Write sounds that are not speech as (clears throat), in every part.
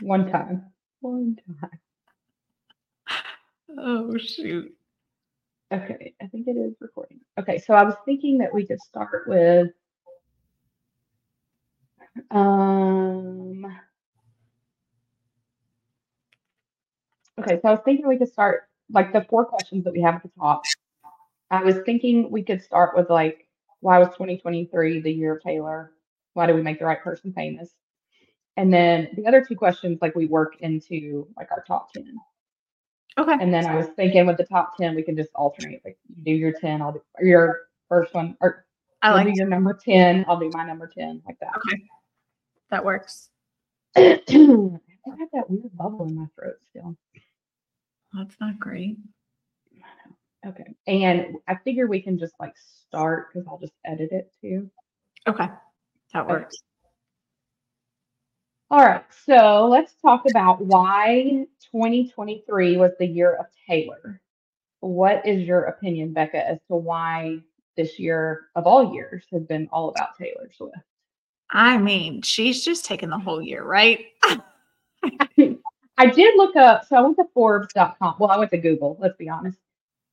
One time. One time. (laughs) Oh shoot. Okay, I think it is recording. Okay, so I was thinking that we could start with um Okay, so I was thinking we could start like the four questions that we have at the top. I was thinking we could start with like why was 2023 the year of Taylor? Why did we make the right person famous? And then the other two questions like we work into like our top 10. Okay. And then I was thinking with the top 10 we can just alternate like you do your 10, I'll do your first one or I like do your number 10, I'll do my number 10 like that. okay. That works. (clears throat) I have that weird bubble in my throat still. That's not great. Okay. And I figure we can just like start because I'll just edit it too. Okay. That works. All right. So let's talk about why 2023 was the year of Taylor. What is your opinion, Becca, as to why this year of all years has been all about Taylor Swift? I mean, she's just taken the whole year, right? (laughs) I did look up, so I went to Forbes.com. Well, I went to Google, let's be honest.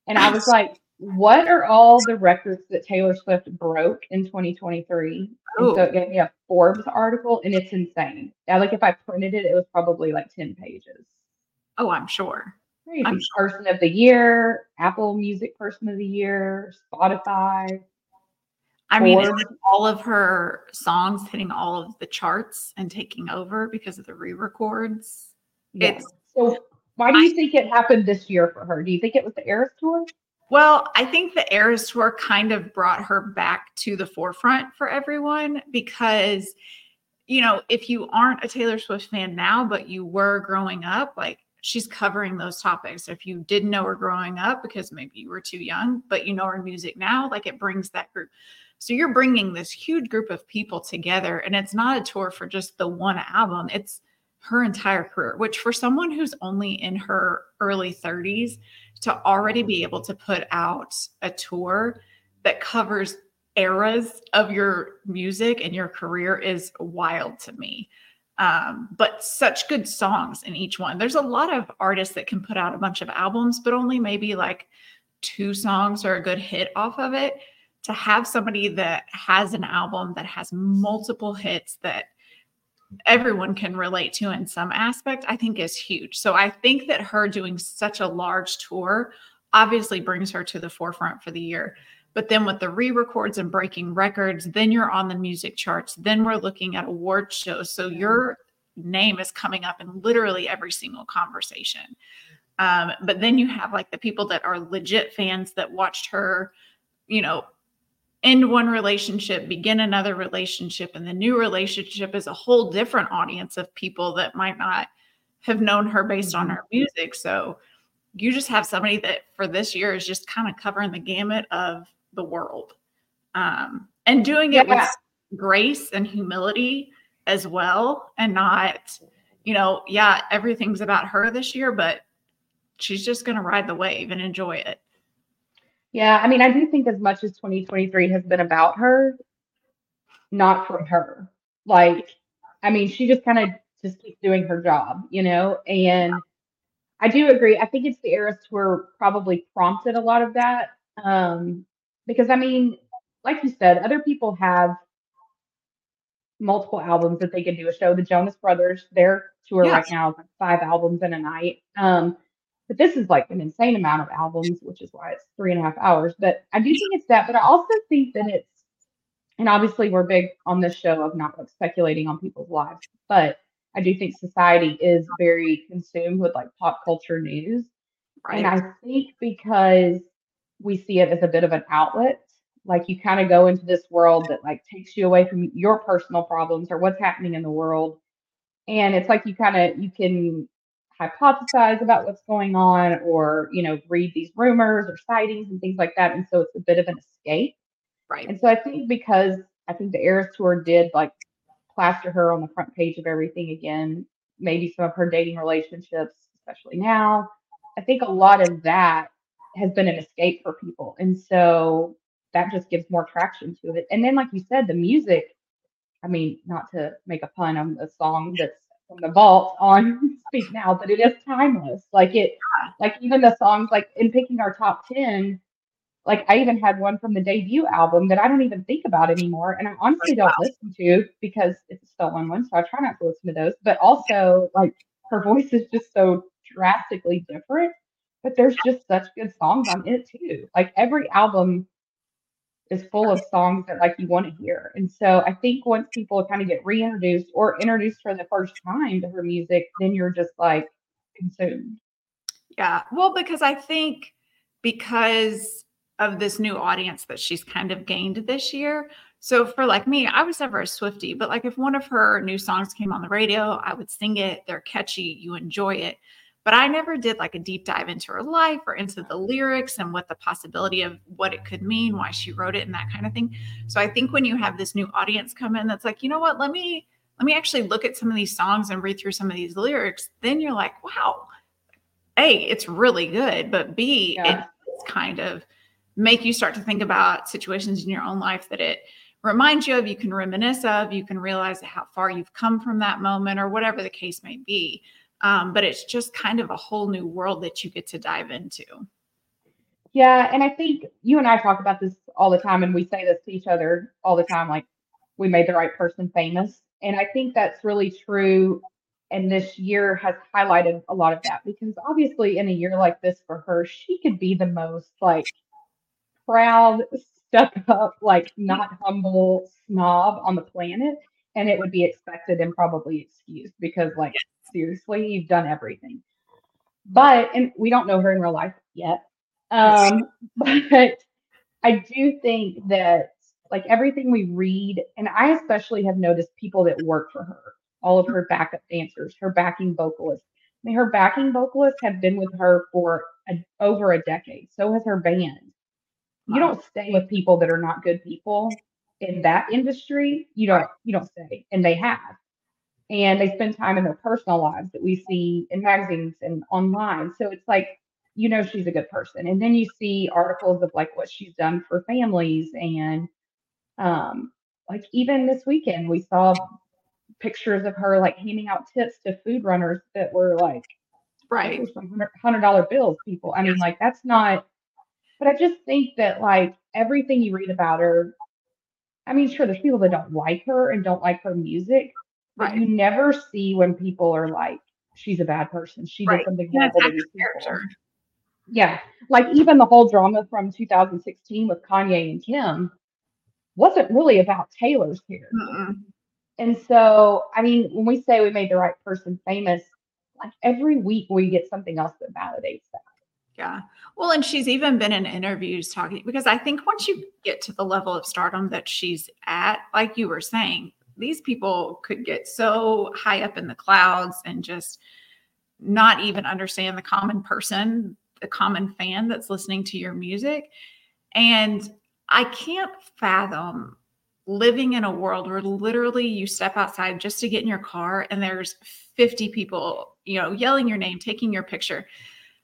And I was (laughs) like, what are all the records that Taylor Swift broke in 2023? And so Oh. it gave me a Forbes article, and it's insane. Now, like if I printed it, it was probably like 10 pages. Oh, Time sure. Crazy. I'm Person of the Year, Apple Music Person of the Year, Spotify. I mean, it's Forbes. like all of her songs hitting all of the charts and taking over because of the re-records. Yeah. It's So why do you think it happened this year for her? Do you think it was the Eras tour? Well, I think the Eras tour kind of brought her back to the forefront for everyone because, you know, if you aren't a Taylor Swift fan now, but you were growing up, like she's covering those topics. If you didn't know her growing up because maybe you were too young, but you know her music now, like it brings that group. So you're bringing this huge group of people together, and it's not a tour for just the one album. It's her entire career, which for someone who's only in her early 30s to already be able to put out a tour that covers eras of your music and your career is wild to me. Um, but such good songs in each one. There's a lot of artists that can put out a bunch of albums, but only maybe like two songs or a good hit off of it. To have somebody that has an album that has multiple hits that everyone can relate to in some aspect, I think is huge. So I think that her doing such a large tour obviously brings her to the forefront for the year. But then with the re records and breaking records, then you're on the music charts. Then we're looking at award shows. So your name is coming up in literally every single conversation. Um, but then you have like the people that are legit fans that watched her, you know, end one relationship, begin another relationship, and the new relationship is a whole different audience of people that might not have known her based on her music. So you just have somebody that for this year is just kind of covering the gamut of the world um, and doing it Yeah. with grace and humility as well, and not, you know, yeah, everything's about her this year, but she's just going to ride the wave and enjoy it. Yeah, I mean, I do think as much as 2023 has been about her, not from her. Like, I mean, she just kind of just keeps doing her job, you know? And I do agree. I think it's the Eras tour probably prompted a lot of that. Um, because I mean, like you said, other people have multiple albums that they could do a show. The Jonas Brothers, their tour Yeah. right now is like five albums in a night. Um, but this is like an insane amount of albums, which is why it's three and a half hours. But I do think it's that. But I also think that it's, and obviously we're big on this show of not like speculating on people's lives, but I do think society is very consumed with like pop culture news. And I think because we see it as a bit of an outlet, like you kind of go into this world that like takes you away from your personal problems or what's happening in the world. And it's like you kind of you can hypothesize about what's going on or, you know, read these rumors or sightings and things like that. And so it's a bit of an escape. right. And so I think because I think the Eras tour did like plaster her on the front page of everything again, maybe some of her dating relationships, especially now. I think a lot of that has been an escape for people. And so that just gives more traction to it. And then, like you said, the music I mean, not to make a pun on the song that's from the vault on (laughs) Speak Now, but it is timeless. Like it, like even the songs, like in picking our top 10, like I even had one from the debut album that I don't even think about anymore. And I honestly don't listen to because it's a stolen one. So I try not to listen to those. But also, like her voice is just so drastically different. But there's just such good songs on it too. Like every album is full of songs that like you want to hear. And so I think once people kind of get reintroduced or introduced for the first time to her music, then you're just like consumed. Yeah. Well, because I think because of this new audience that she's kind of gained this year. So for like me, I was never a Swifty, but like if one of her new songs came on the radio, I would sing it. They're catchy, you enjoy it. But I never did like a deep dive into her life or into the lyrics and what the possibility of what it could mean, why she wrote it and that kind of thing. So I think when you have this new audience come in that's like, you know what, let me let me actually look at some of these songs and read through some of these lyrics, then you're like, wow, A, it's really good, but B, yeah. it's kind of make you start to think about situations in your own life that it reminds you of, you can reminisce of, you can realize how far you've come from that moment or whatever the case may be. Um, but it's just kind of a whole new world that you get to dive into. Yeah. And I think you and I talk about this all the time, and we say this to each other all the time like, we made the right person famous. And I think that's really true. And this year has highlighted a lot of that because obviously, in a year like this for her, she could be the most like proud, stuck up, like not humble snob on the planet. And it would be expected and probably excused because, like, seriously, you've done everything. But, and we don't know her in real life yet. Um, (laughs) but I do think that, like, everything we read, and I especially have noticed people that work for her, all of her backup dancers, her backing vocalists. I mean, her backing vocalists have been with her for a, over a decade. So has her band you don't stay with people that are not good people in that industry. You don't you don't stay, and they have. And they spend time in their personal lives that we see in magazines and online. So it's like, you know, she's a good person. And then you see articles of like what she's done for families. And um, like even this weekend, we saw pictures of her like handing out tips to food runners that were like, right, hundred dollar bills. People, I mean, like that's not but I just think that like everything you read about her, I mean, sure, there's people that don't like her and don't like her music, right. you never see when people are like, she's a bad person. She right. did something horrible to these people. Yeah. Like even the whole drama from 2016 with Kanye and Kim wasn't really about Taylor's character. Mm-mm. And so, I mean, when we say we made the right person famous, like every week we get something else that validates that. Yeah. Well, and she's even been in interviews talking because I think once you get to the level of stardom that she's at, like you were saying, these people could get so high up in the clouds and just not even understand the common person, the common fan that's listening to your music. And I can't fathom living in a world where literally you step outside just to get in your car and there's 50 people, you know, yelling your name, taking your picture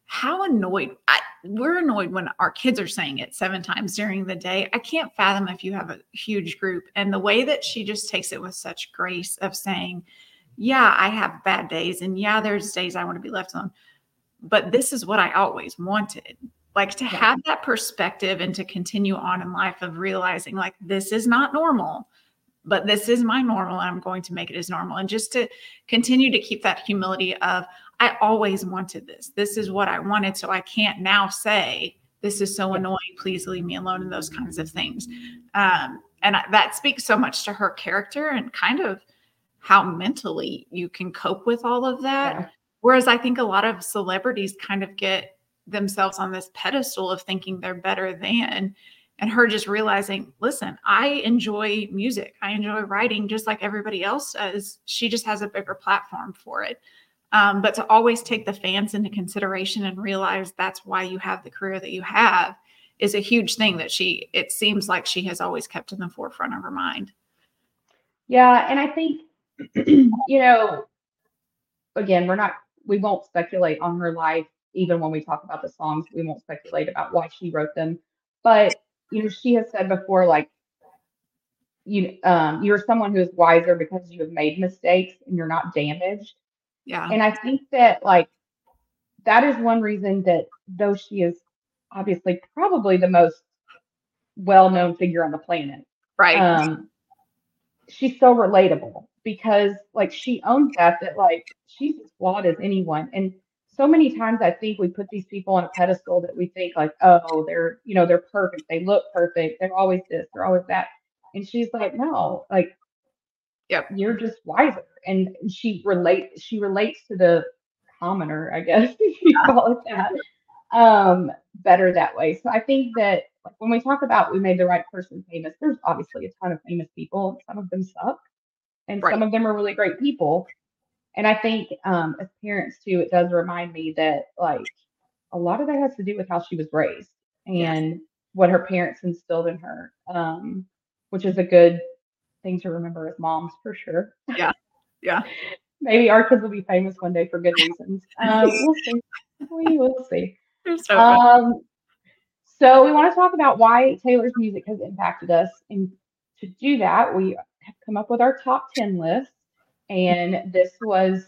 how annoyed I, we're annoyed when our kids are saying it seven times during the day. I can't fathom if you have a huge group and the way that she just takes it with such grace of saying, Yeah, I have bad days, and yeah, there's days I want to be left alone, but this is what I always wanted. Like to have that perspective and to continue on in life of realizing, like, this is not normal but this is my normal and I'm going to make it as normal. And just to continue to keep that humility of, I always wanted this. This is what I wanted. So I can't now say, this is so annoying. Please leave me alone and those kinds of things. Um, and I, that speaks so much to her character and kind of how mentally you can cope with all of that. Yeah. Whereas I think a lot of celebrities kind of get themselves on this pedestal of thinking they're better than and her just realizing listen i enjoy music i enjoy writing just like everybody else does she just has a bigger platform for it um, but to always take the fans into consideration and realize that's why you have the career that you have is a huge thing that she it seems like she has always kept in the forefront of her mind. Yeah and i think (clears throat) you know again we're not we won't speculate on her life. Even when we talk about the songs we won't speculate about why she wrote them. But you know, she has said before, like, you um you're someone who is wiser because you have made mistakes and you're not damaged. Yeah. And I think that like that is one reason that though she is obviously probably the most well-known figure on the planet, right. um, she's so relatable because like she owns that that like she's as flawed as anyone. And so many times I think we put these people on a pedestal that we think like, oh, they're you know, they're perfect, they look perfect, they're always this, they're always that. And she's like, no, like Yep. you're just wiser. And she relates she relates to the commoner, I guess if (laughs) you call it that, um, better that way. So I think that like when we talk about we made the right person famous, there's obviously a ton of famous people. Some of them suck, and Right. some of them are really great people. And I think um, as parents too, it does remind me that like a lot of that has to do with how she was raised Yes. and what her parents instilled in her, um, which is a good thing to remember as moms for sure. Yeah. Yeah. (laughs) Maybe our kids will be famous one day for good reasons. Um, we'll (laughs) see. We will see. So. Um, so we want to talk about why Taylor's music has impacted us, and to do that, we have come up with our top ten list. And this was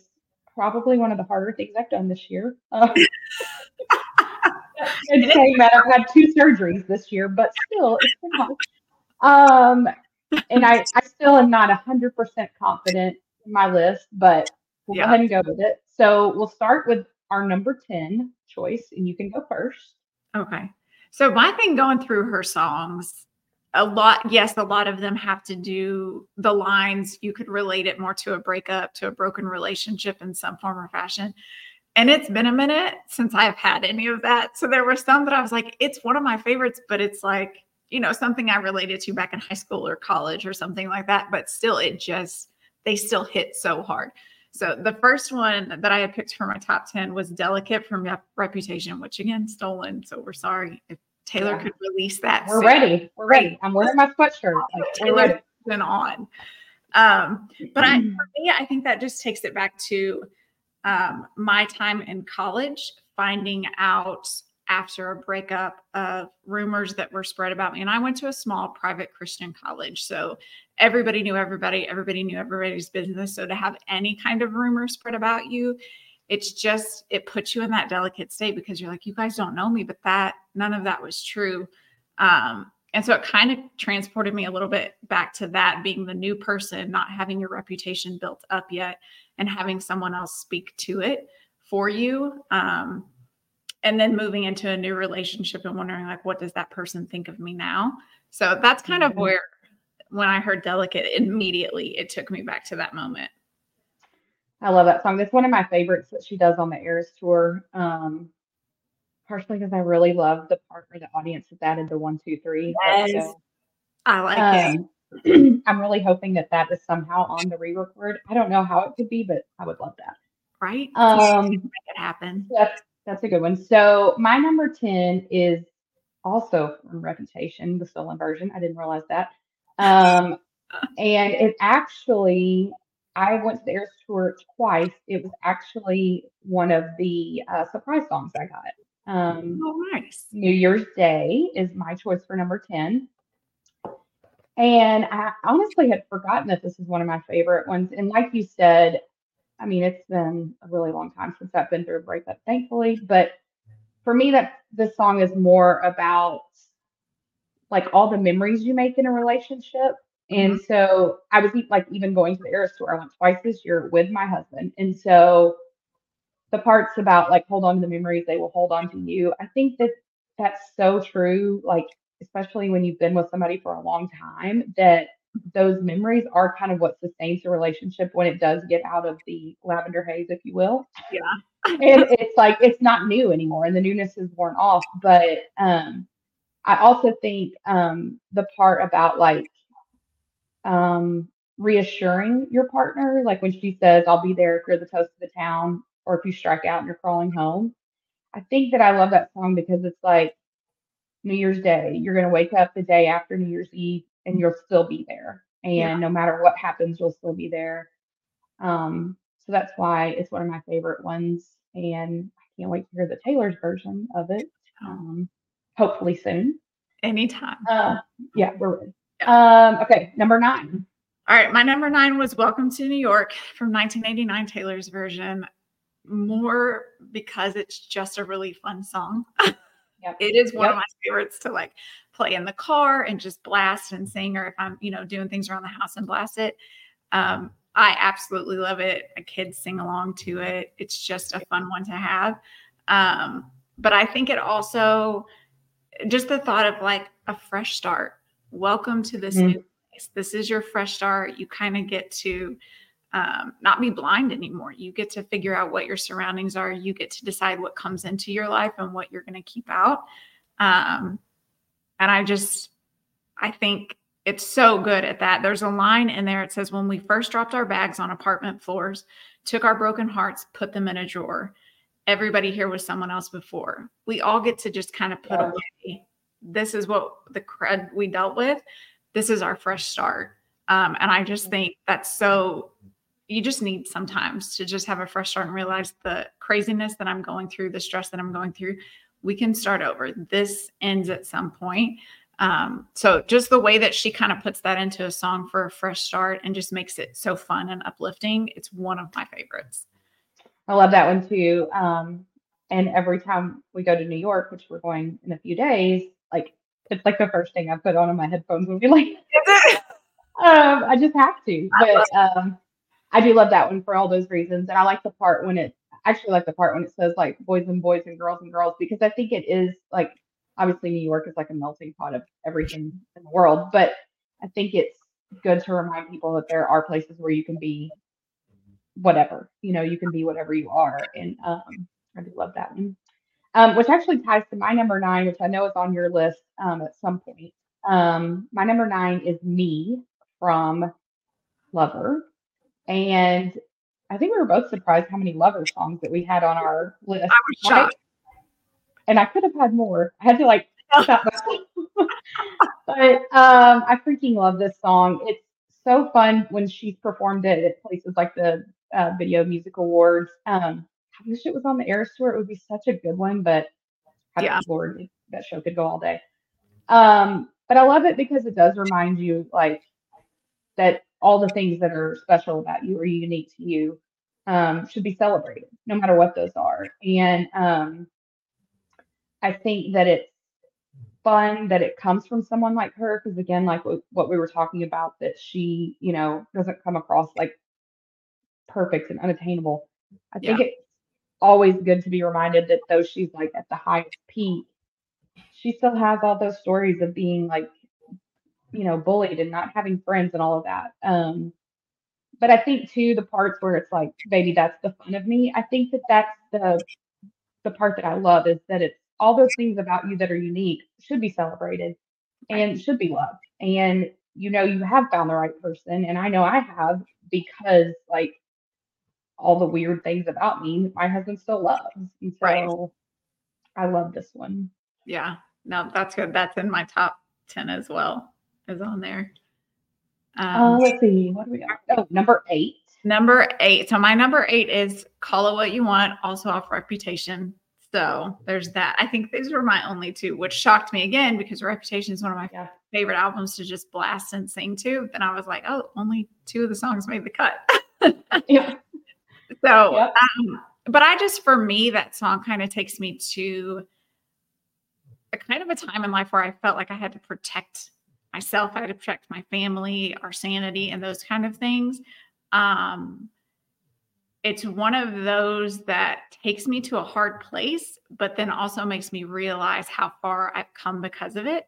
probably one of the harder things I've done this year. (laughs) And saying that I've had two surgeries this year, but still, it's been hard. Um, and I, I still am not hundred percent confident in my list, but we'll Yeah. go ahead and go with it. So we'll start with our number ten choice, and you can go first. Okay. So my thing going through her songs, a lot, yes, a lot of them have to do the lines. You could relate it more to a breakup, to a broken relationship in some form or fashion. And it's been a minute since I've had any of that. So there were some that I was like, it's one of my favorites, but it's like, you know, something I related to back in high school or college or something like that. But still, it just, they still hit so hard. So the first one that I had picked for my top 10 was Delicate from Rep- Reputation, which again, stolen. So we're sorry if Taylor Yeah. could release that. We're soon. ready. We're ready. I'm wearing my sweatshirt. Like, Taylor's been on. Um, but I, for me, I think that just takes it back to um, my time in college, finding out after a breakup of rumors that were spread about me. And I went to a small private Christian college. So everybody knew everybody, everybody knew everybody's business. So to have any kind of rumor spread about you, it's just, it puts you in that delicate state because you're like, you guys don't know me, but that, none of that was true. Um, and so it kind of transported me a little bit back to that being the new person, not having your reputation built up yet, and having someone else speak to it for you. Um, and then moving into a new relationship and wondering, like, what does that person think of me now? So that's kind of Mhm. where, when I heard Delicate, immediately it took me back to that moment. I love that song. That's one of my favorites that she does on the Eras tour. Um, partially because I really love the part where the audience has added the one, two, three. Yes. so- I like it. Um, (clears throat) I'm really hoping that that is somehow on the re-record. I don't know how it could be, but I would love that. Right? Um, (laughs) Make it happen. that's that's a good one. So my number ten is also from Reputation, the stolen version. I didn't realize that. Um, (laughs) and it actually, I went to the Eras tour twice. It was actually one of the uh, surprise songs I got. Um, Oh, nice. New Year's Day is my choice for number 10. And I honestly had forgotten that this is one of my favorite ones. And like you said, I mean, it's been a really long time since I've been through a breakup, thankfully. But for me, that this song is more about like all the memories you make in a relationship. And mm-hmm. so I was like even going to the Eras tour. I went twice this year with my husband. And so the parts about like hold on to the memories, they will hold on to you. I think that that's so true. Like especially when you've been with somebody for a long time, that those memories are kind of what sustains the relationship when it does get out of the lavender haze, if you will. Yeah. and it's like it's not new anymore and the newness is worn off. But um I also think um the part about like um reassuring your partner, like when she says, I'll be there if you're the toast of the town or if you strike out and you're crawling home. I think that I love that song because it's like New Year's Day. You're going to wake up the day after New Year's Eve and you'll still be there. And Yeah. no matter what happens, you'll still be there. Um, so that's why it's one of my favorite ones. And I can't wait to hear the Taylor's version of it. Oh. Um, hopefully soon. Anytime. Uh, yeah, we're ready. Um, okay, number nine. All right, my number nine was Welcome to New York from 1989 Taylor's version. More because it's just a really fun song. (laughs) Yep. It is one yep. of my favorites to like play in the car and just blast and sing, or if I'm, you know, doing things around the house and blast it. Um, I absolutely love it. A kids sing along to it. It's just a fun one to have. Um, but I think it also just the thought of like a fresh start. Welcome to this mm-hmm. new place. This is your fresh start. You kind of get to um, not be blind anymore. You get to figure out what your surroundings are. You get to decide what comes into your life and what you're going to keep out. Um, and I just, I think it's so good at that. There's a line in there. It says, When we first dropped our bags on apartment floors, took our broken hearts, put them in a drawer. Everybody here was someone else before. We all get to just kind of put yeah. away. This is what the crud we dealt with. This is our fresh start. Um, and I just think that's so you just need sometimes to just have a fresh start and realize the craziness that I'm going through, the stress that I'm going through. We can start over. This ends at some point. Um, so just the way that she kind of puts that into a song for a fresh start and just makes it so fun and uplifting, it's one of my favorites. I love that one too. Um, and every time we go to New York, which we're going in a few days, like it's like the first thing I put on in my headphones would be like, um, I just have to. But um, I do love that one for all those reasons. And I like the part when it actually like the part when it says like boys and boys and girls and girls because I think it is like obviously New York is like a melting pot of everything in the world, but I think it's good to remind people that there are places where you can be whatever, you know, you can be whatever you are. And um, I do love that one. Um, which actually ties to my number nine, which I know is on your list um, at some point. Um, my number nine is Me from Lover. And I think we were both surprised how many Lover songs that we had on our list. I was shocked and I could have had more. I had to like stop (laughs) but um, I freaking love this song. It's so fun when she's performed it at places like the uh, Video Music Awards. Um, I wish it was on the Eras tour. It would be such a good one, but yeah. Lord, that show could go all day. Um, but I love it because it does remind you like that all the things that are special about you or unique to you um, should be celebrated, no matter what those are. And um, I think that it's fun that it comes from someone like her because again like what we were talking about that she you know doesn't come across like perfect and unattainable i think yeah. it's always good to be reminded that though she's like at the highest peak she still has all those stories of being like you know bullied and not having friends and all of that um but i think too the parts where it's like baby that's the fun of me i think that that's the the part that i love is that it's all those things about you that are unique should be celebrated and should be loved. And you know, you have found the right person. And I know I have because like all the weird things about me, my husband still loves. And so right. I love this one. Yeah. No, that's good. That's in my top 10 as well, is on there. Um, uh, let's see. What do we got? Oh, number eight. Number eight. So my number eight is Call It What You Want, also off Reputation. So there's that. I think these were my only two, which shocked me again because Reputation is one of my yeah. favorite albums to just blast and sing to. Then I was like, oh, only two of the songs made the cut. (laughs) yeah. So, yep. um, but I just, for me, that song kind of takes me to a kind of a time in life where I felt like I had to protect myself, I had to protect my family, our sanity, and those kind of things. Um, it's one of those that takes me to a hard place, but then also makes me realize how far I've come because of it.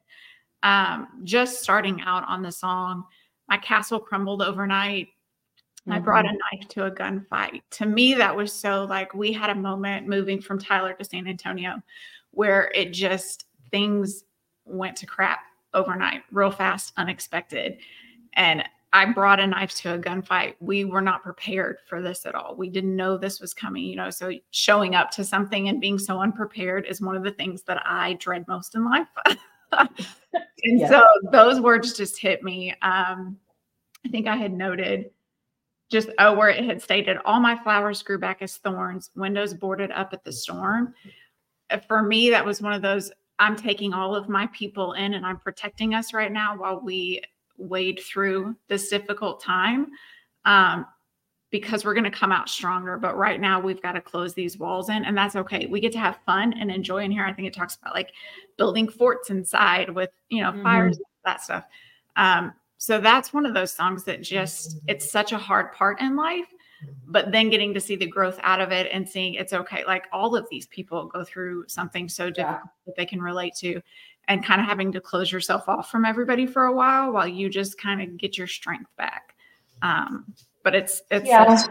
Um, just starting out on the song, my castle crumbled overnight. Mm-hmm. I brought a mm-hmm. knife to a gunfight. To me, that was so like we had a moment moving from Tyler to San Antonio where it just things went to crap overnight, real fast, unexpected. And I brought a knife to a gunfight. We were not prepared for this at all. We didn't know this was coming, you know. So showing up to something and being so unprepared is one of the things that I dread most in life. (laughs) and yeah. so those words just hit me. Um, I think I had noted just oh, where it had stated, all my flowers grew back as thorns, windows boarded up at the storm. For me, that was one of those I'm taking all of my people in and I'm protecting us right now while we wade through this difficult time. Um, because we're going to come out stronger. But right now, we've got to close these walls in, and that's okay. We get to have fun and enjoy in here. I think it talks about like building forts inside with, you know, mm-hmm. fires, that stuff. Um, so that's one of those songs that just, it's such a hard part in life. But then getting to see the growth out of it and seeing it's okay. Like all of these people go through something so difficult yeah. that they can relate to, and kind of having to close yourself off from everybody for a while while you just kind of get your strength back. Um, but it's it's yeah.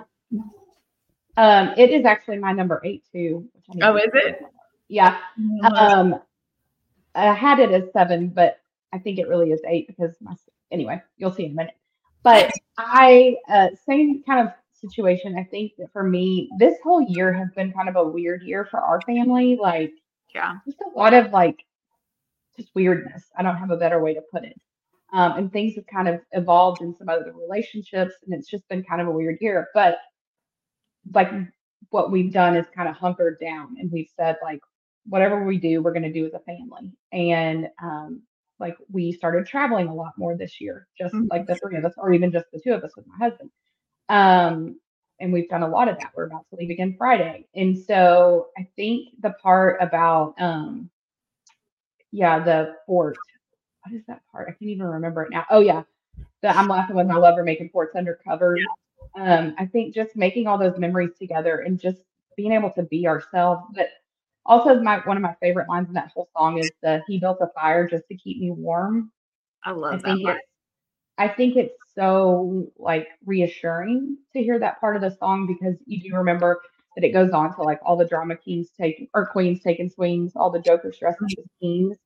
Um, it is actually my number eight too. Oh, is it? Yeah. Um, I had it as seven, but I think it really is eight because my anyway, you'll see in a minute. But (laughs) I uh, same kind of situation. I think that for me, this whole year has been kind of a weird year for our family. Like, yeah, just a lot of like just weirdness. I don't have a better way to put it. Um, and things have kind of evolved in some other relationships, and it's just been kind of a weird year. But like what we've done is kind of hunkered down, and we've said like whatever we do, we're going to do as a family. And um, like we started traveling a lot more this year, just mm-hmm. like the three of us, or even just the two of us with my husband. Um, and we've done a lot of that. We're about to leave again Friday, and so I think the part about um, yeah, the fort what is that part? I can't even remember it now. Oh yeah, the I'm laughing with my lover making forts undercover. Yeah. Um, I think just making all those memories together and just being able to be ourselves. But also, my one of my favorite lines in that whole song is the "He built a fire just to keep me warm." I love I that. I think it's so like reassuring to hear that part of the song because you do remember that it goes on to like all the drama kings taking or queens taking swings, all the jokers dressed as kings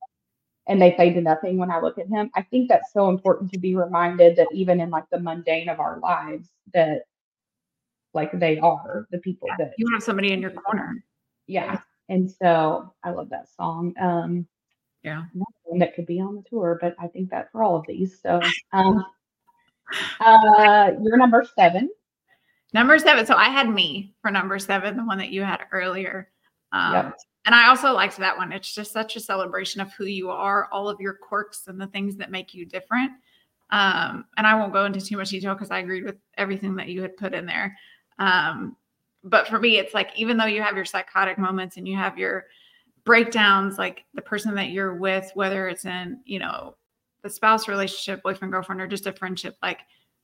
and they fade to nothing when I look at him. I think that's so important to be reminded that even in like the mundane of our lives, that like they are the people yeah, that you have somebody in your corner. Yeah. And so I love that song. Um yeah. One that could be on the tour, but I think that for all of these. So (laughs) um uh you're number seven. Number seven. So I had me for number seven, the one that you had earlier. Um, yep and I also liked that one. It's just such a celebration of who you are, all of your quirks and the things that make you different. Um, and I won't go into too much detail because I agreed with everything that you had put in there. Um, but for me, it's like even though you have your psychotic moments and you have your breakdowns, like the person that you're with, whether it's in, you know, the spouse relationship, boyfriend, girlfriend, or just a friendship, like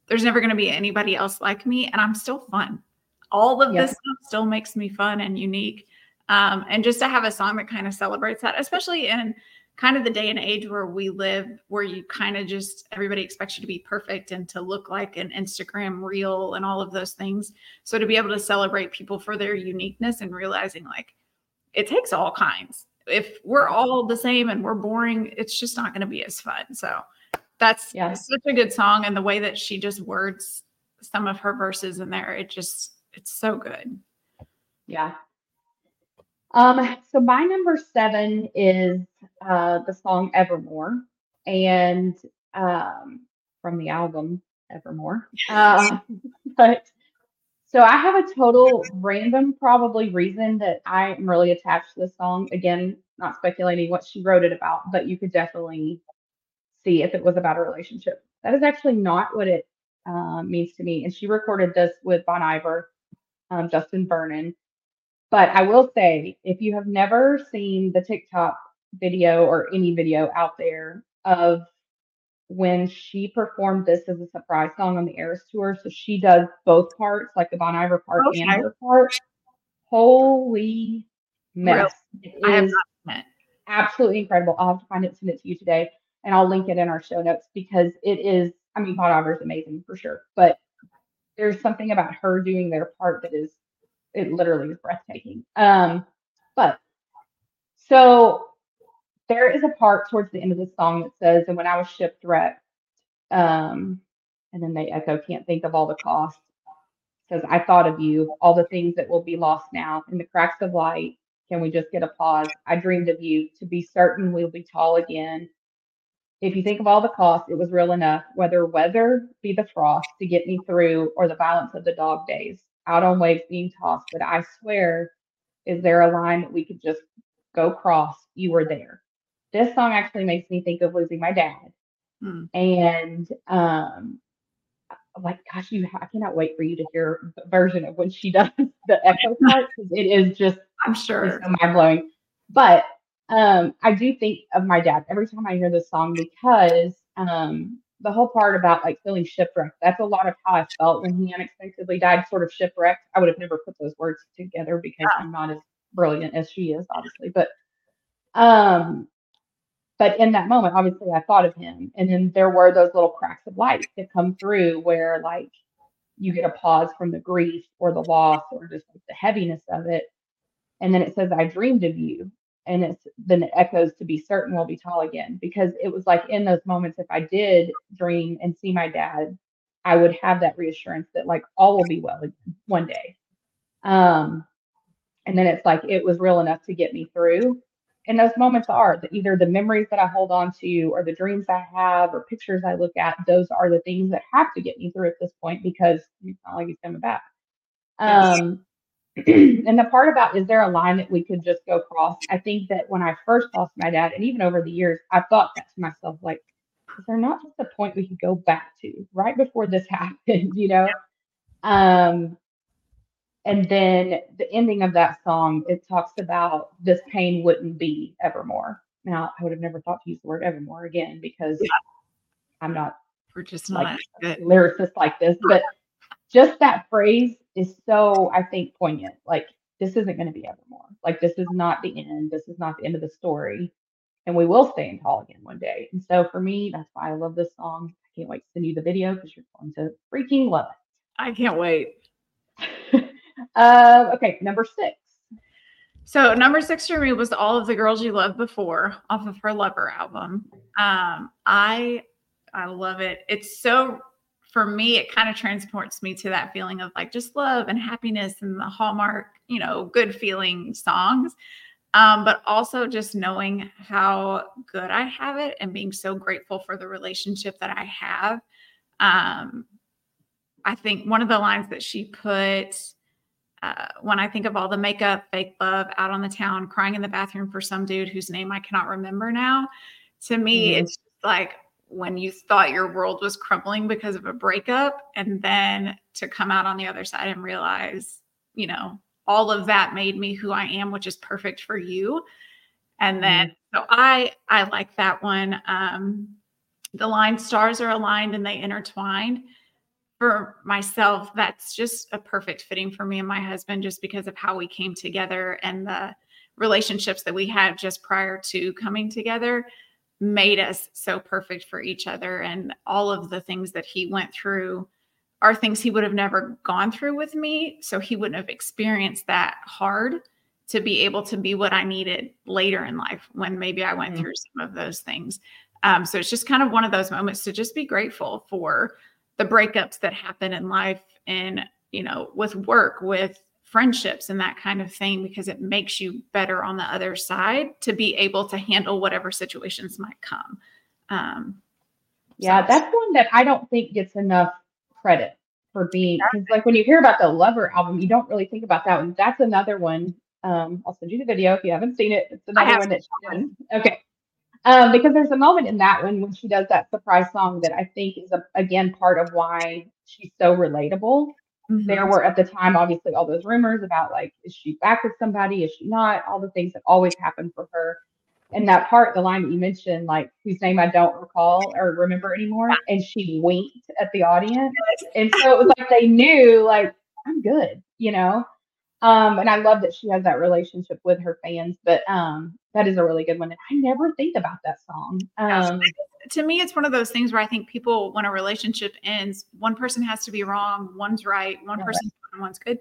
there's never going to be anybody else like me. And I'm still fun. All of this stuff still makes me fun and unique. Um, and just to have a song that kind of celebrates that, especially in kind of the day and age where we live, where you kind of just everybody expects you to be perfect and to look like an Instagram reel and all of those things. So to be able to celebrate people for their uniqueness and realizing like it takes all kinds. If we're all the same and we're boring, it's just not going to be as fun. So that's yeah. such a good song. And the way that she just words some of her verses in there, it just, it's so good. Yeah. Um, so my number seven is uh, the song Evermore, and um, from the album Evermore. (laughs) Uh, but so I have a total random, probably reason that I am really attached to this song. Again, not speculating what she wrote it about, but you could definitely see if it was about a relationship. That is actually not what it uh, means to me. And she recorded this with Bon Iver, um, Justin Vernon, but I will say, if you have never seen the TikTok video or any video out there of when she performed this as a surprise song on the Eras tour, so she does both parts, like the Bon Iver part okay. and her part. Holy mess! I have not absolutely incredible. I'll have to find it and send it to you today, and I'll link it in our show notes because it is. I mean, Bon Iver is amazing for sure, but there's something about her doing their part that is it literally is breathtaking. Um, but so there is a part towards the end of the song that says, and when I was shipwrecked, um, and then they echo, can't think of all the costs. Says, I thought of you, all the things that will be lost now. In the cracks of light, can we just get a pause? I dreamed of you to be certain we'll be tall again. If you think of all the costs, it was real enough, whether weather be the frost to get me through or the violence of the dog days out on waves being tossed. But I swear, is there a line that we could just go cross? You were there. This song actually makes me think of losing my dad. Hmm. And um, like, gosh, you I cannot wait for you to hear the version of when she (laughs) does the echo (laughs) part because it is just I'm sure so mind blowing. But um, I do think of my dad every time I hear this song because um, the whole part about like feeling shipwrecked, that's a lot of how I felt when he unexpectedly died, sort of shipwrecked. I would have never put those words together because yeah. I'm not as brilliant as she is, obviously. But um but in that moment, obviously I thought of him. And then there were those little cracks of light that come through where like you get a pause from the grief or the loss or just like the heaviness of it. And then it says, I dreamed of you and it's then it echoes to be certain we'll be tall again because it was like in those moments if i did dream and see my dad i would have that reassurance that like all will be well one day um and then it's like it was real enough to get me through and those moments are that either the memories that i hold on to or the dreams i have or pictures i look at those are the things that have to get me through at this point because it's not like he's coming back um (clears throat) and the part about is there a line that we could just go cross? I think that when I first lost my dad, and even over the years, I've thought that to myself, like, is there not just a point we could go back to right before this (laughs) happened, you know? Um, and then the ending of that song, it talks about this pain wouldn't be evermore. Now, I would have never thought to use the word evermore again because yeah. I'm not we're just not like lyricist like this, but just that phrase is so, I think, poignant. Like, this isn't going to be evermore. Like, this is not the end. This is not the end of the story. And we will stand tall again one day. And so for me, that's why I love this song. I can't wait to send you the video because you're going to freaking love it. I can't wait. (laughs) uh, okay, number six. So number six for me was all of the girls you loved before off of her Lover album. Um, I I love it. It's so for me, it kind of transports me to that feeling of like just love and happiness and the hallmark, you know, good feeling songs. Um, but also just knowing how good I have it and being so grateful for the relationship that I have. Um, I think one of the lines that she put uh, when I think of all the makeup, fake love out on the town, crying in the bathroom for some dude whose name I cannot remember now, to me, mm-hmm. it's like, when you thought your world was crumbling because of a breakup and then to come out on the other side and realize you know all of that made me who i am which is perfect for you and then mm-hmm. so i i like that one um the line stars are aligned and they intertwined for myself that's just a perfect fitting for me and my husband just because of how we came together and the relationships that we had just prior to coming together made us so perfect for each other. And all of the things that he went through are things he would have never gone through with me. So he wouldn't have experienced that hard to be able to be what I needed later in life when maybe I went mm-hmm. through some of those things. Um, so it's just kind of one of those moments to just be grateful for the breakups that happen in life and, you know, with work, with friendships and that kind of thing because it makes you better on the other side to be able to handle whatever situations might come. Um, yeah, so. that's one that I don't think gets enough credit for being because, like, when you hear about the Lover album, you don't really think about that one. That's another one. Um, I'll send you the video if you haven't seen it. It's another one that. Okay. Um, because there's a moment in that one when she does that surprise song that I think is a, again part of why she's so relatable Mm-hmm. There were at the time, obviously, all those rumors about like, is she back with somebody? Is she not? All the things that always happen for her. And that part, the line that you mentioned, like whose name I don't recall or remember anymore, and she winked at the audience, and so it was like they knew, like I'm good, you know. Um, and I love that she has that relationship with her fans. But um, that is a really good one. And I never think about that song. Um, to me, it's one of those things where I think people, when a relationship ends, one person has to be wrong, one's right, one person's right. one's good.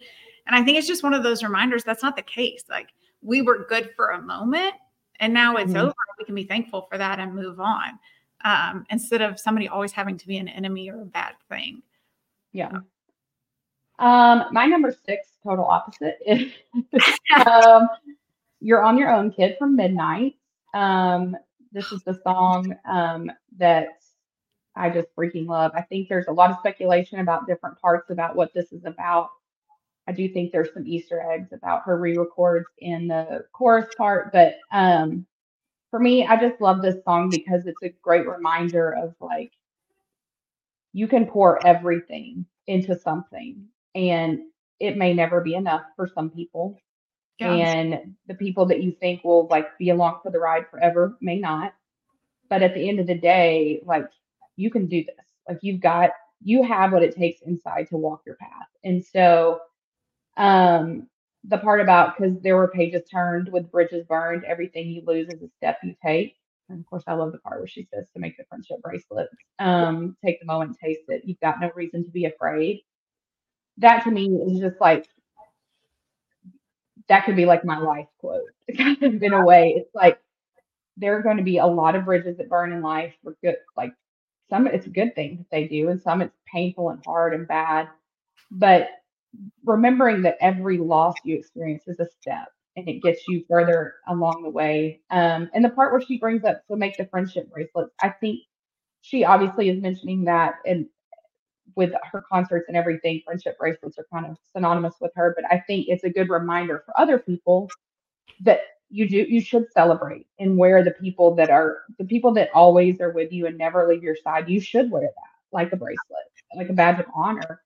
And I think it's just one of those reminders that's not the case. Like we were good for a moment and now it's mm-hmm. over. We can be thankful for that and move on um, instead of somebody always having to be an enemy or a bad thing. Yeah. Um, my number six, total opposite, is (laughs) um, You're on Your Own Kid from Midnight. Um, this is the song um, that I just freaking love. I think there's a lot of speculation about different parts about what this is about. I do think there's some Easter eggs about her re-records in the chorus part, but um, for me, I just love this song because it's a great reminder of like you can pour everything into something and it may never be enough for some people. Yeah. And the people that you think will like be along for the ride forever may not. But at the end of the day, like you can do this. Like you've got you have what it takes inside to walk your path. And so um the part about because there were pages turned with bridges burned, everything you lose is a step you take. And of course, I love the part where she says to make the friendship bracelet, um, take the moment, taste it. You've got no reason to be afraid. That to me is just like that could be like my life quote, (laughs) kind of in a way. It's like there are going to be a lot of bridges that burn in life for good, like some it's a good thing that they do, and some it's painful and hard and bad. But remembering that every loss you experience is a step and it gets you further along the way. Um, and the part where she brings up to make the friendship bracelets, I think she obviously is mentioning that and with her concerts and everything, friendship bracelets are kind of synonymous with her. But I think it's a good reminder for other people that you do you should celebrate and wear the people that are the people that always are with you and never leave your side. You should wear that like a bracelet, like a badge of honor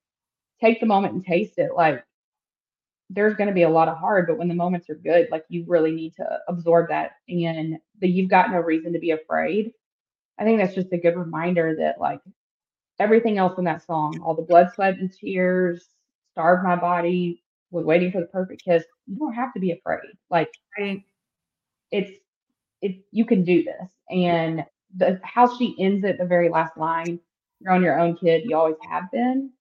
take the moment and taste it. Like there's going to be a lot of hard, but when the moments are good, like you really need to absorb that and that you've got no reason to be afraid. I think that's just a good reminder that like everything else in that song, all the blood, sweat, and tears, starved my body, was waiting for the perfect kiss. You don't have to be afraid. Like Right. it's it you can do this. And the how she ends it, the very last line, you're on your own kid, you always have been.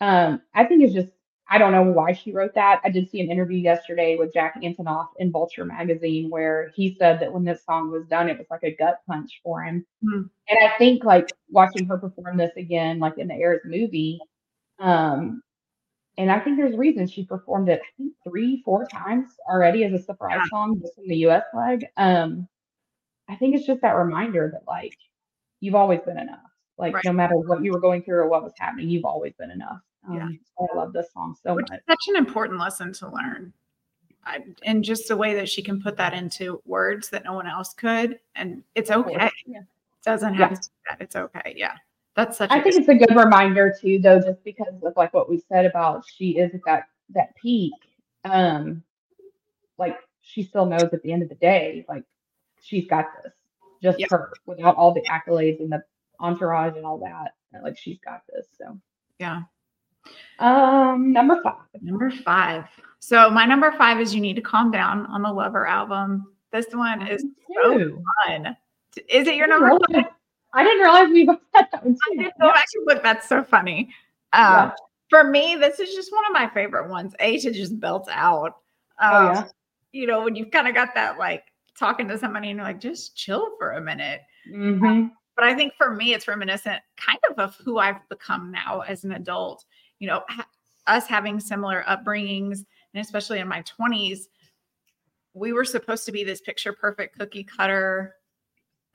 Um, I think it's just I don't know why she wrote that. I did see an interview yesterday with Jack Antonoff in Vulture magazine where he said that when this song was done, it was like a gut punch for him. Hmm. And I think like watching her perform this again, like in the Eras movie, um, and I think there's reasons she performed it, I think three, four times already as a surprise Yeah. song just in the US leg. Um, I think it's just that reminder that like you've always been enough. Like Right. no matter what you were going through or what was happening, you've always been enough. Um, Yeah. so I love this song so Which much. such an important lesson to learn. I, and just the way that she can put that into words that no one else could. And it's okay. Yeah. doesn't Yeah. have to do that. It's okay. Yeah. That's such a I think good- it's a good reminder too, though, just because of like what we said about she is at that that peak. Um, like she still knows at the end of the day, like she's got this, just Yeah. her, without all the accolades and the entourage and all that. Like she's got this. So, yeah. Um, number five. Number five. So my number five is You Need to Calm Down on the Lover album. This one is so fun. Is it your I didn't number realize- I didn't realize we both had that one I too. did go back and look. That's so funny. Um, Yeah. For me, this is just one of my favorite ones. A to just belt out. Um, Oh, yeah. You know, when you've kind of got that like talking to somebody and you're like, just chill for a minute. hmm But I think for me, it's reminiscent kind of of who I've become now as an adult. You know, ha- us having similar upbringings, and especially in my 20s, we were supposed to be this picture perfect cookie cutter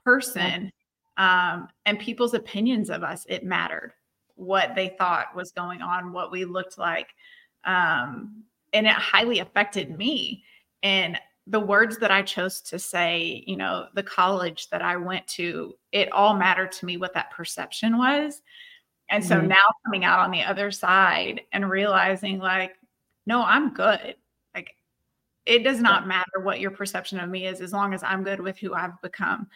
person. Um, and people's opinions of us, it mattered what they thought was going on, what we looked like. Um, and it highly affected me. And the words that I chose to say, you know, the college that I went to, it all mattered to me what that perception was. And so Mhm. now coming out on the other side and realizing, like, no, I'm good. Like, it does not matter what your perception of me is as long as I'm good with who I've become.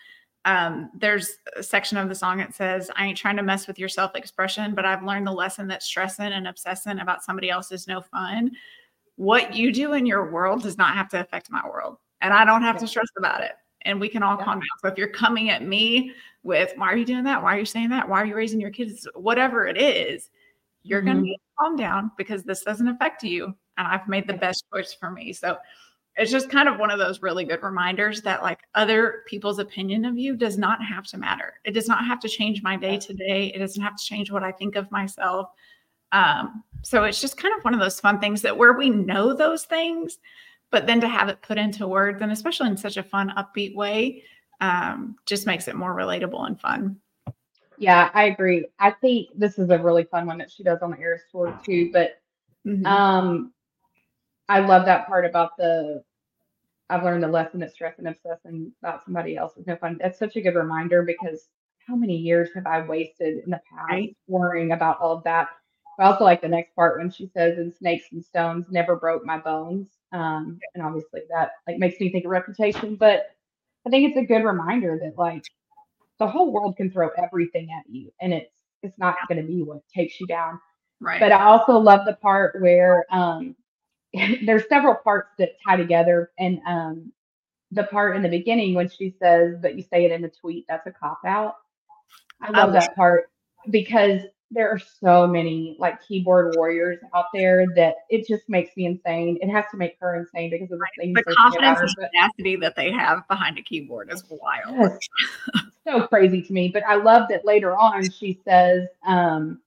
Um, there's a section of the song that says, I ain't trying to mess with your self expression, but I've learned the lesson that stressing and obsessing about somebody else is no fun what you do in your world does not have to affect my world. And I don't have to stress about it. And we can all Yeah. calm down. So if you're coming at me with, why are you doing that? Why are you saying that? Why are you raising your kids? Whatever it is, you're going to Mhm. need to calm down because this doesn't affect you. And I've made the best choice for me. So it's just kind of one of those really good reminders that like other people's opinion of you does not have to matter. It does not have to change my day to day. It doesn't have to change what I think of myself. Um, so it's just kind of one of those fun things that where we know those things, but then to have it put into words and especially in such a fun, upbeat way, um, just makes it more relatable and fun. Yeah, I agree. I think this is a really fun one that she does on the Eras tour too. But Mhm. um, I love that part about the I've learned the lesson that stress and obsessing about somebody else is no fun. That's such a good reminder because how many years have I wasted in the past Right. worrying about all of that? I also like the next part when she says, "And snakes and stones never broke my bones." Um, and obviously that like makes me think of reputation, but I think it's a good reminder that like the whole world can throw everything at you, and it's it's not going to be what takes you down. Right. But I also love the part where um, (laughs) there's several parts that tie together, and um, the part in the beginning when she says, "But you say it in the tweet," that's a cop out. I love love that part because there are so many like keyboard warriors out there that it just makes me insane. It has to make her insane because of the things the they're saying about confidence her. and tenacity that they have behind a keyboard is wild. So crazy to me. But I love that later on she says um,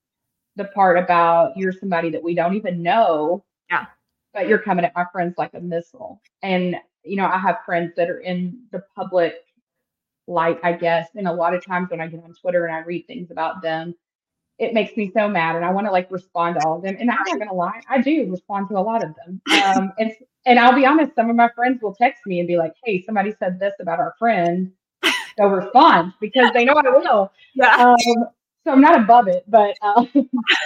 the part about you're somebody that we don't even know. Yeah. But you're coming at my friends like a missile. And, you know, I have friends that are in the public light, I guess. And a lot of times when I get on Twitter and I read things about them, it makes me so mad and I want to like respond to all of them. And I'm not gonna lie, I do respond to a lot of them. Um and and I'll be honest, some of my friends will text me and be like, Hey, somebody said this about our friend. They'll respond because they know I will. Yeah. Um so I'm not above it, but um,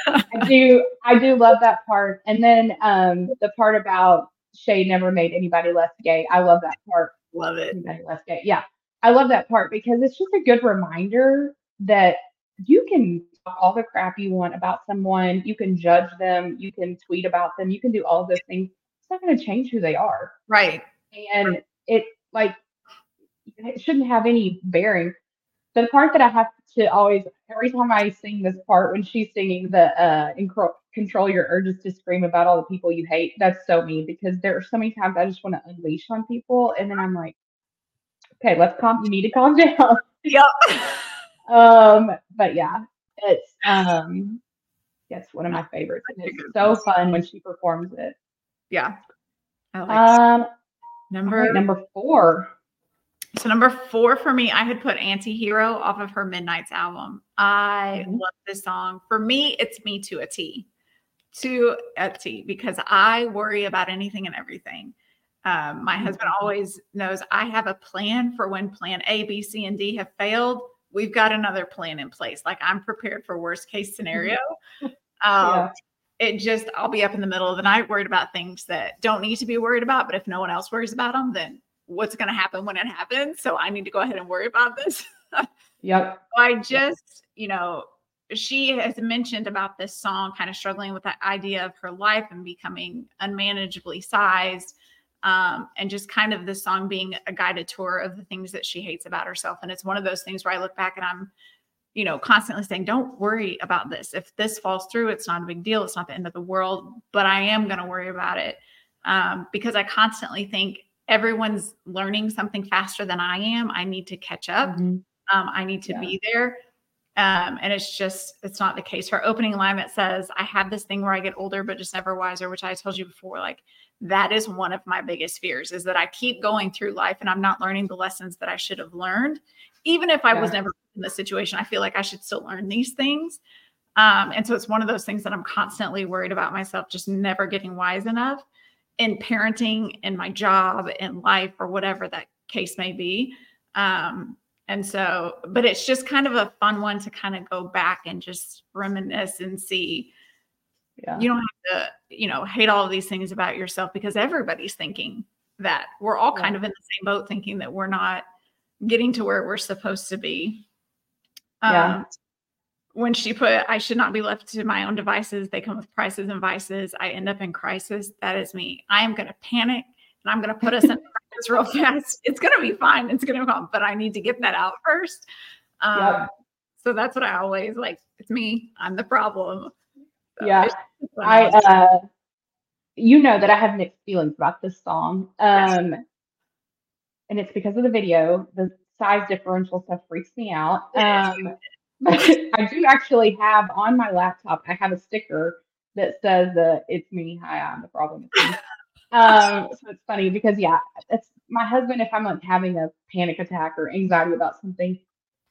I do I do love that part. And then um the part about Shay never made anybody less gay. I love that part Love it. anybody less gay. Yeah, I love that part because it's just a good reminder that you can talk all the crap you want about someone, you can judge them, you can tweet about them, you can do all of those things. It's not going to change who they are, Right. and it like it shouldn't have any bearing. The part that I have to always every time I sing this part when she's singing the uh incro- control your urges to scream about all the people you hate that's so me because there are so many times I just want to unleash on people and then I'm like okay let's calm you need to calm (laughs) down Yep. um but yeah it's um it's one of my favorites and it's so fun when she performs it yeah. I like um number right, number four So number four for me, I had put Anti-Hero off of her Midnights album. I Mhm. love this song. For me, it's me to a T. To a T because I worry about anything and everything. Um, my husband Mhm. always knows I have a plan for when plan A, B, C, and D have failed. We've got another plan in place. Like I'm prepared for worst case scenario. Um, Yeah. it just I'll be up in the middle of the night worried about things that don't need to be worried about. But if no one else worries about them, then what's going to happen when it happens? So I need to go ahead and worry about this. (laughs) yep I just, you know, she has mentioned about this song kind of struggling with that idea of her life and becoming unmanageably sized. Um, and just kind of this song being a guided tour of the things that she hates about herself. And it's one of those things where I look back and I'm, you know, constantly saying, don't worry about this. If this falls through, it's not a big deal. It's not the end of the world, but I am going to worry about it um, because I constantly think everyone's learning something faster than I am. I need to catch up. Mhm. Um, I need to Yeah. be there. Um, and it's just, it's not the case. Her opening line that says, I have this thing where I get older, but just never wiser, which I told you before, like that is one of my biggest fears is that I keep going through life and I'm not learning the lessons that I should have learned. Even if I was never in this situation, I feel like I should still learn these things. Um, and so it's one of those things that I'm constantly worried about myself, just never getting wise enough in parenting, in my job, in life, or whatever that case may be. Um, and so, but it's just kind of a fun one to kind of go back and just reminisce and see. yeah You don't have to, you know, hate all of these things about yourself because everybody's thinking that we're all kind Yeah. of in the same boat, thinking that we're not getting to where we're supposed to be. Um, Yeah. When she put, I should not be left to my own devices. They come with prices and vices. I end up in crisis. That is me. I am going to panic and I'm going to put us in (laughs) crisis real fast. It's going to be fine. It's going to come, but I need to get that out first. Um, Yep. So that's what I always like. It's me. I'm the problem. So Yeah. it's just one I uh you know that I have mixed feelings about this song. Yes. Um and it's because of the video. The size differential stuff freaks me out. Um but (laughs) I do actually have on my laptop, I have a sticker that says uh, it's me, hi, I'm the problem. (laughs) Um so it's funny because yeah, it's my husband if I'm like having a panic attack or anxiety about something,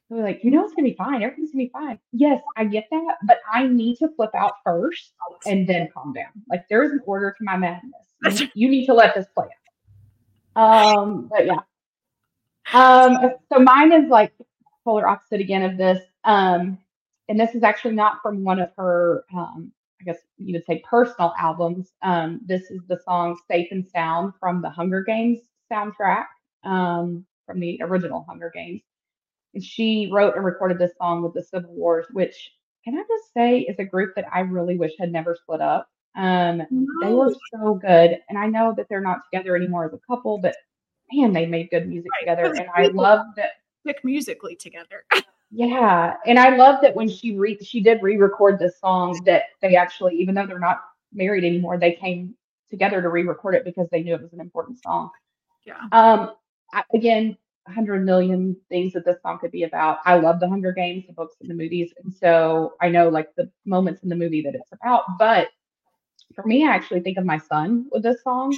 they're like, you know, it's gonna be fine. Everything's gonna be fine. Yes, I get that, but I need to flip out first and then calm down. Like there is an order to my madness. You, you need to let this play out. Um, but yeah. Um, so mine is like polar opposite again of this. Um, and this is actually not from one of her, um, I guess you would say personal albums. Um, this is the song Safe and Sound from the Hunger Games soundtrack, um, from the original Hunger Games. She wrote and recorded this song with the Civil Wars, which can I just say is a group that I really wish had never split up. Um, they were so good. And I know that they're not together anymore as a couple, but man, they made good music Right, together. And I love that Stick musically together. yeah, and I love that when she re she did re-record this song that they actually, even though they're not married anymore, they came together to re-record it because they knew it was an important song. yeah. Um, I, again, hundred million things that this song could be about. I love the Hunger Games, the books and the movies, and so I know like the moments in the movie that it's about. But for me, I actually think of my son with this song,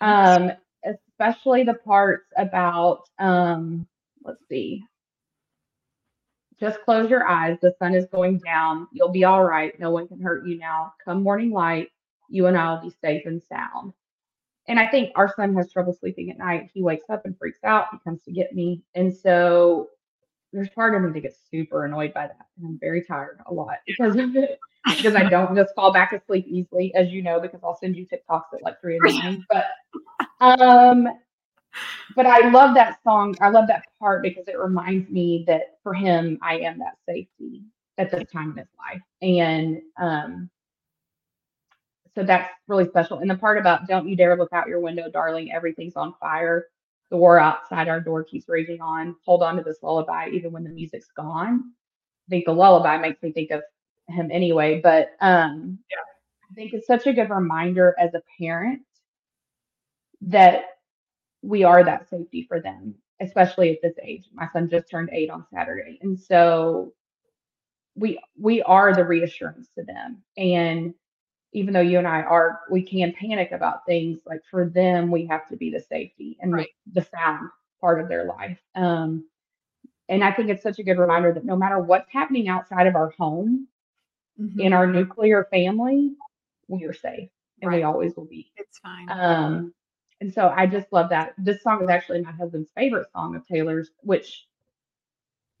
um, especially the parts about um, let's see, just close your eyes. The sun is going down. You'll be all right. No one can hurt you now. Come morning light, you and I will be safe and sound. And I think our son has trouble sleeping at night. He wakes up and freaks out. He comes to get me. And so there's part of me that gets super annoyed by that. And I'm very tired a lot because of it. Because I don't just fall back asleep easily, as you know, because I'll send you TikToks at like three in the (laughs) morning. But um but I love that song. I love that part because it reminds me that for him, I am that safety at this time in his life. And um, so that's really special. And the part about don't you dare look out your window, darling, everything's on fire. The war outside our door keeps raging on. Hold on to this lullaby, even when the music's gone. I think the lullaby makes me think of him anyway, but um, Yeah. I think it's such a good reminder as a parent that we are that safety for them, especially at this age. My son just turned eight on Saturday. And so we we are the reassurance to them. And even though you and I are, we can panic about things, like for them, we have to be the safety and Right. the, sound part of their life. Um, and I think it's such a good reminder that no matter what's happening outside of our home, Mhm. in our nuclear family, we are safe and we always will be. It's fine. Um, and so I just love that. This song is actually my husband's favorite song of Taylor's, which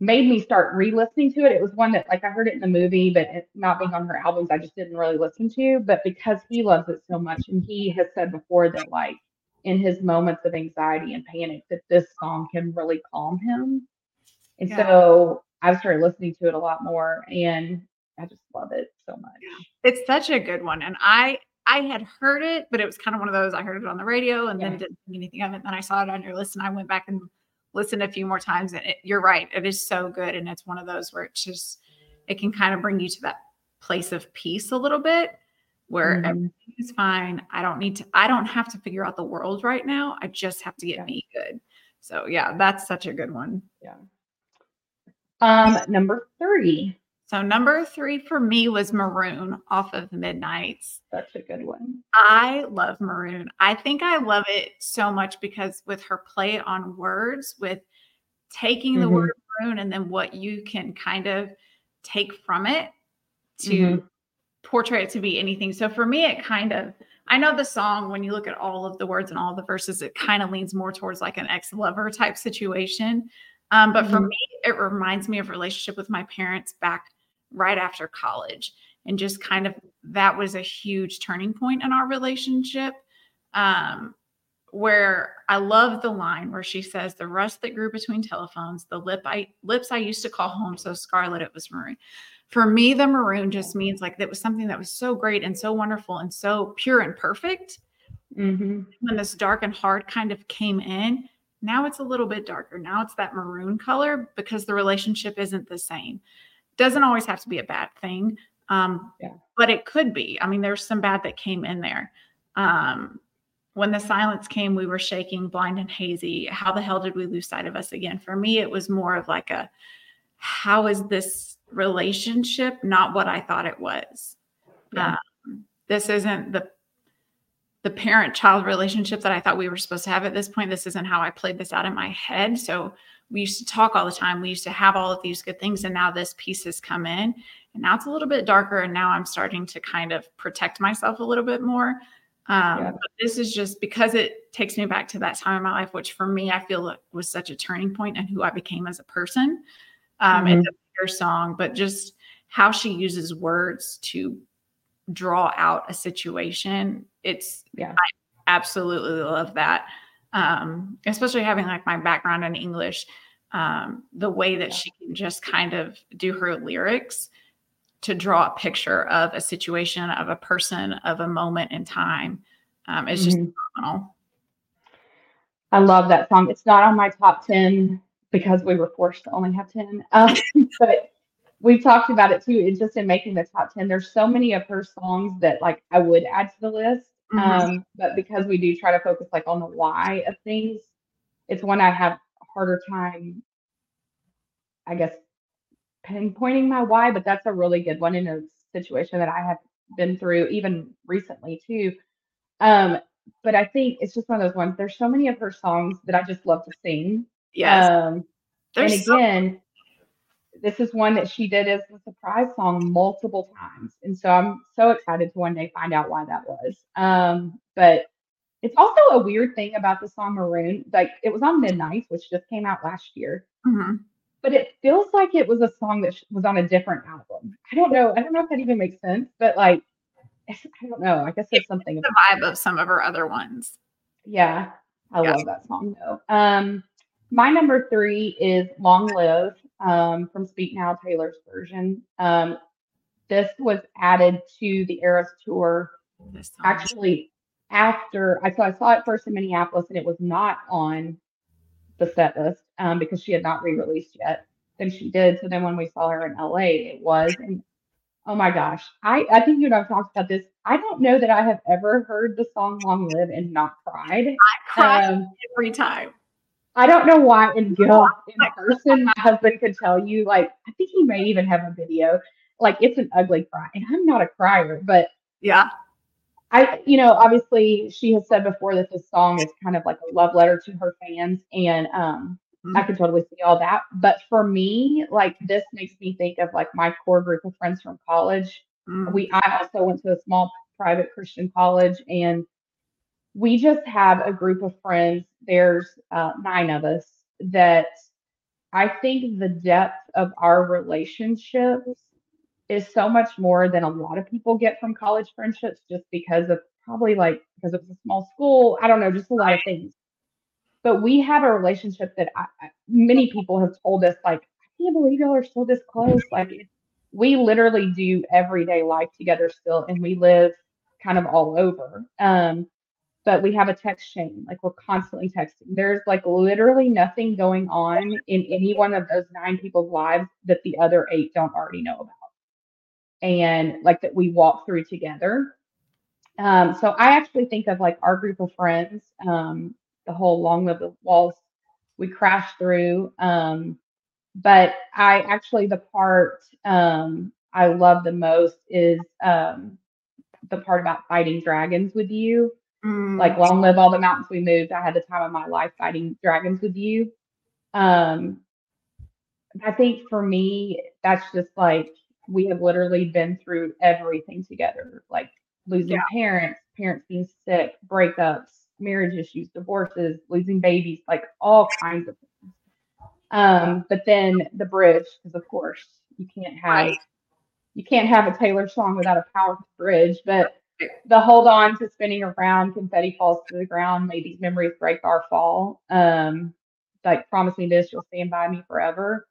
made me start re-listening to it. It was one that like I heard it in the movie, but it, not being on her albums, I just didn't really listen to. But because he loves it so much, and he has said before that like in his moments of anxiety and panic, that this song can really calm him. And Yeah. so I've started listening to it a lot more, and I just love it so much. it's such a good one. And I I had heard it, but it was kind of one of those I heard it on the radio and Yeah. then didn't think anything of it. And Then I saw it on your list and I went back and listened a few more times. And it, you're right, it is so good. And it's one of those where it's just it can kind of bring you to that place of peace a little bit where Mhm. everything is fine. I don't need to, I don't have to figure out the world right now. I just have to get Yeah. me good. So yeah, that's such a good one. Yeah. Um, number three, So number three for me was Maroon off of Midnights. That's a good one. I love Maroon. I think I love it so much because with her play on words, with taking the Mhm. word maroon and then what you can kind of take from it to Mhm. portray it to be anything. So for me, it kind of, I know the song, when you look at all of the words and all the verses, it kind of leans more towards like an ex lover type situation. Um, but for Mhm. me, it reminds me of relationship with my parents back right after college. And just kind of that was a huge turning point in our relationship. Um, where I love the line where she says, "The rust that grew between telephones, the lip I lips I used to call home, so scarlet it was maroon." For me, the maroon just means like that was something that was so great and so wonderful and so pure and perfect. Mhm. When this dark and hard kind of came in, now it's a little bit darker. Now it's that maroon color because the relationship isn't the same. Doesn't always have to be a bad thing, um, Yeah. but it could be. I mean, there's some bad that came in there. Um, when the silence came, we were shaking, blind and hazy. How the hell did we lose sight of us again? For me, it was more of like a, how is this relationship not what I thought it was? Yeah. Um, this isn't the the parent child relationship that I thought we were supposed to have at this point. This isn't how I played this out in my head. So we used to talk all the time. We used to have all of these good things. And now this piece has come in. And now it's a little bit darker. And now I'm starting to kind of protect myself a little bit more. Um, yeah. this is just because it takes me back to that time in my life, which for me, I feel was such a turning point and who I became as a person. Um, mm-hmm. It's a bigger song, but just how she uses words to draw out a situation. It's, yeah, I absolutely love that. Um, especially having like my background in English, um, the way that she can just kind of do her lyrics to draw a picture of a situation, of a person, of a moment in time. Um, it's just mm-hmm. phenomenal. I love that song. It's not on my top 10 because we were forced to only have 10. Um, (laughs) but we've talked about it too. It's just in making the top 10. There's so many of her songs that like I would add to the list. Mm-hmm. Um, but because we do try to focus like on the why of things, it's one I have a harder time, I guess, pinpointing my why, but that's a really good one in a situation that I have been through even recently too. Um, but I think it's just one of those ones. There's so many of her songs that I just love to sing. Yes. Um, and again, so- this is one that she did as a surprise song multiple times. And so I'm so excited to one day find out why that was. Um, but it's also a weird thing about the song Maroon. Like it was on Midnight, which just came out last year. Mm-hmm but it feels like it was a song that was on a different album. I don't know. I don't know if that even makes sense, but like, I don't know. I guess it's something. The vibe of some of her other ones. Yeah, I yeah. love that song though. Um, my number three is "Long Live" um, from Speak Now Taylor's version. Um, this was added to the Eras tour. Actually, after I saw I saw it first in Minneapolis, and it was not on the set list um, because she had not re-released yet. Then she did. So then when we saw her in LA, it was. And oh my gosh, I I think you and I've talked about this. I don't know that I have ever heard the song "Long Live" and not cried. I cry um, every time. I don't know why in (laughs) Gil (laughs) in person, my husband could tell you. Like I think he may even have a video. Like it's an ugly cry, and I'm not a crier, but yeah, I, you know, obviously she has said before that this song is kind of like a love letter to her fans, and um, mm-hmm. I can totally see all that. But for me, like this makes me think of like my core group of friends from college. Mm-hmm. We, I also went to a small private Christian college, and we just have a group of friends. There's uh, nine of us that I think the depth of our relationships is so much more than a lot of people get from college friendships just because of probably like because it was a small school. I don't know, just a lot of things. But we have a relationship that I, many people have told us, like, I can't believe y'all are still this close. Like, we literally do everyday life together still, and we live kind of all over. Um, but we have a text chain, like we're constantly texting. There's like literally nothing going on in any one of those nine people's lives that the other eight don't already know about and like that we walk through together. Um, so I actually think of like our group of friends, um, the whole Long Live the Walls we crashed through. Um, but I actually, the part um, I love the most is um, the part about fighting dragons with you. Mm. Like, long live all the mountains we moved. I had the time of my life fighting dragons with you. Um, I think for me, that's just like we have literally been through everything together, like losing yeah. parents, parents being sick, breakups, marriage issues, divorces, losing babies, like all kinds of things. Um, but then the bridge, because of course you can't have right. you can't have a Taylor song without a powerful bridge. But the hold on to spinning around, confetti falls to the ground, may these memories break our fall. Um, like promise me this, you'll stand by me forever.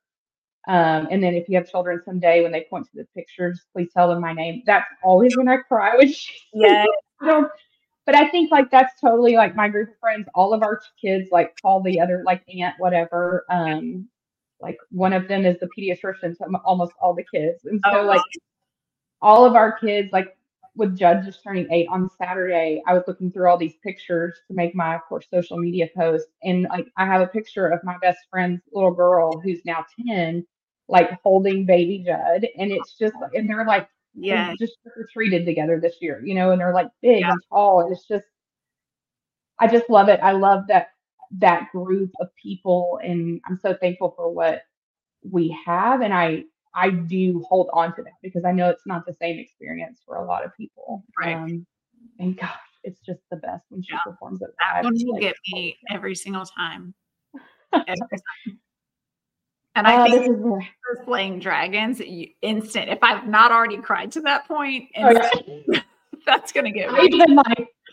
Um, and then if you have children someday, when they point to the pictures, please tell them my name. That's always when I cry. Which (laughs) yeah. but I think like that's totally like my group of friends. All of our kids like call the other like aunt whatever. Um, like one of them is the pediatrician, so almost all the kids, and so oh, like all of our kids like with Judd just turning eight on Saturday, I was looking through all these pictures to make my, of course, social media post. And like I have a picture of my best friend's little girl who's now 10 like holding baby Judd. And it's just, and they're like, yeah, just treated together this year, you know, and they're like big yeah. and tall. And it's just, I just love it. I love that that group of people, and I'm so thankful for what we have. And I I do hold on to that because I know it's not the same experience for a lot of people. Right. Um, and gosh, it's just the best when she Yeah. performs it That one will like, get oh, me every single time. Every time. (laughs) And I Uh, think this is for Dragons, you, instant. If I've not already cried to that point, oh, yeah. (laughs) that's gonna get (laughs) me. even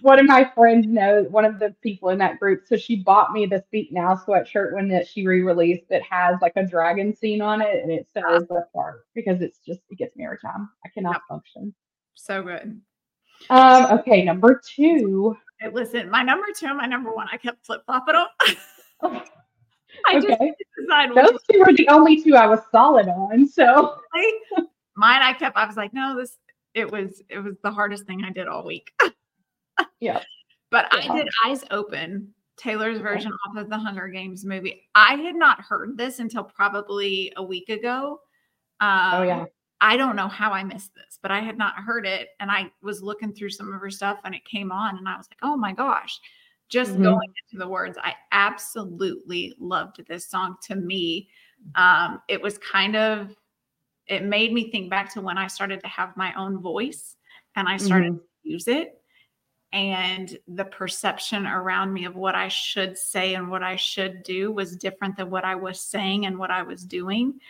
one of my friends knows one of the people in that group. So she bought me the Speak Now sweatshirt when that she re-released that has like a dragon scene on it, and it says the part because it's just it gets me every time. I cannot Yep. function. So good. Um. Okay. Number two. Hey, listen, my number two and my number one, I kept flip flopping them. (laughs) I just Okay. which Those two were the only two I was solid on. So. Mine, I kept. I was like, no, this. It was. It was the hardest thing I did all week. (laughs) yeah. But Yeah. I did Eyes Open, Taylor's version off of the Hunger Games movie. I had not heard this until probably a week ago. Um, Oh yeah. I don't know how I missed this, but I had not heard it. And I was looking through some of her stuff and it came on, and I was like, oh my gosh. Just Mhm. going into the words, I absolutely loved this song. To me, um, it was kind of, it made me think back to when I started to have my own voice and I started Mhm. to use it. And the perception around me of what I should say and what I should do was different than what I was saying and what I was doing.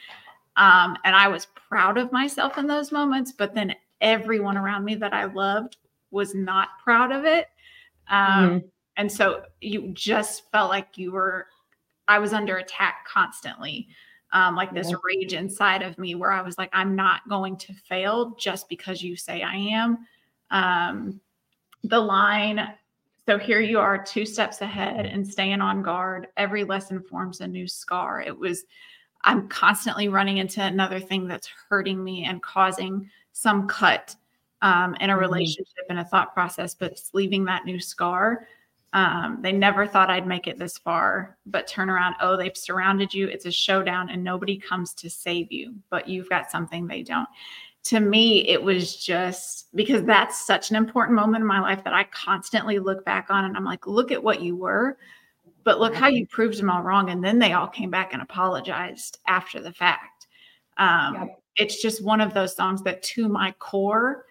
Um, and I was proud of myself in those moments, but then everyone around me that I loved was not proud of it. Um, Mhm. And so you just felt like you were, I was under attack constantly. Um, like this Yeah. rage inside of me where I was like, I'm not going to fail just because you say I am. Um, the line, so here you are two steps ahead and staying on guard. Every lesson forms a new scar. It was, I'm constantly running into another thing that's hurting me and causing some cut um, in a Mhm. relationship and a thought process, but it's leaving that new scar. Um, they never thought I'd make it this far, but turn around. Oh, they've surrounded you. It's a showdown, and nobody comes to save you, but you've got something they don't. To me, it was just because that's such an important moment in my life that I constantly look back on and I'm like, look at what you were, but look how you proved them all wrong. And then they all came back and apologized after the fact. Um, Yep. It's just one of those songs that, to my core,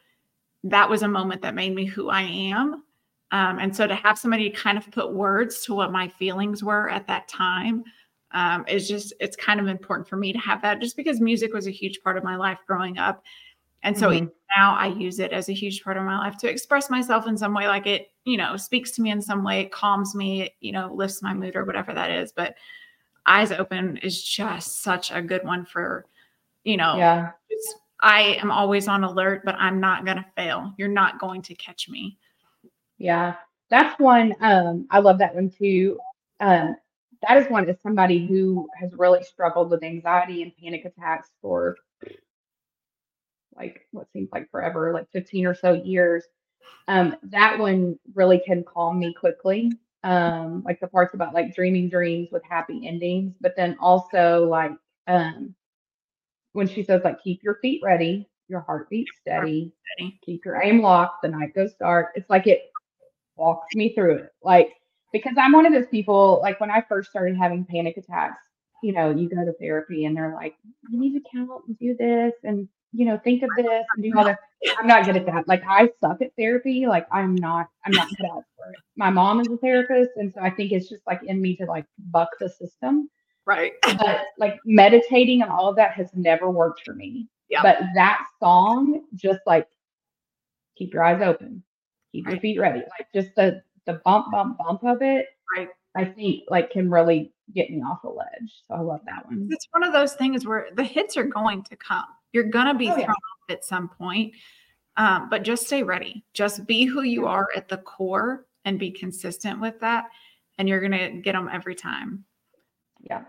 that was a moment that made me who I am. Um, and so to have somebody kind of put words to what my feelings were at that time um, is just, it's kind of important for me to have that just because music was a huge part of my life growing up. And so Mhm. now I use it as a huge part of my life to express myself in some way, like it, you know, speaks to me in some way, it calms me, it, you know, lifts my mood or whatever that is. But Eyes Open is just such a good one for, you know, Yeah. it's, I am always on alert, but I'm not going to fail. You're not going to catch me. Yeah, that's one. Um, I love that one too. Um, that is one as somebody who has really struggled with anxiety and panic attacks for like what seems like forever, like 15 or so years. Um, that one really can calm me quickly. Um, like the parts about like dreaming dreams with happy endings, but then also like um when she says like keep your feet ready, your heartbeat steady, Steady. keep your aim locked, the night goes dark. It's like it walks me through it. Like, because I'm one of those people, like when I first started having panic attacks, you know, you go to therapy and they're like, you need to count and do this and, you know, think of this and do all that. I'm not good at that. Like, I suck at therapy. Like, I'm not, I'm not good out for it. My mom is a therapist. And so I think it's just like in me to like buck the system. Right. But like meditating and all of that has never worked for me. Yeah. But that song, just like keep your eyes open, keep your feet ready. Like just the the bump, bump, bump of it, Right. I think like can really get me off a ledge. So I love that one. It's one of those things where the hits are going to come. You're going to be Oh, yeah. thrown off at some point. Um, but just stay ready. Just be who you Yeah. are at the core and be consistent with that. And you're going to get them every time. Yeah.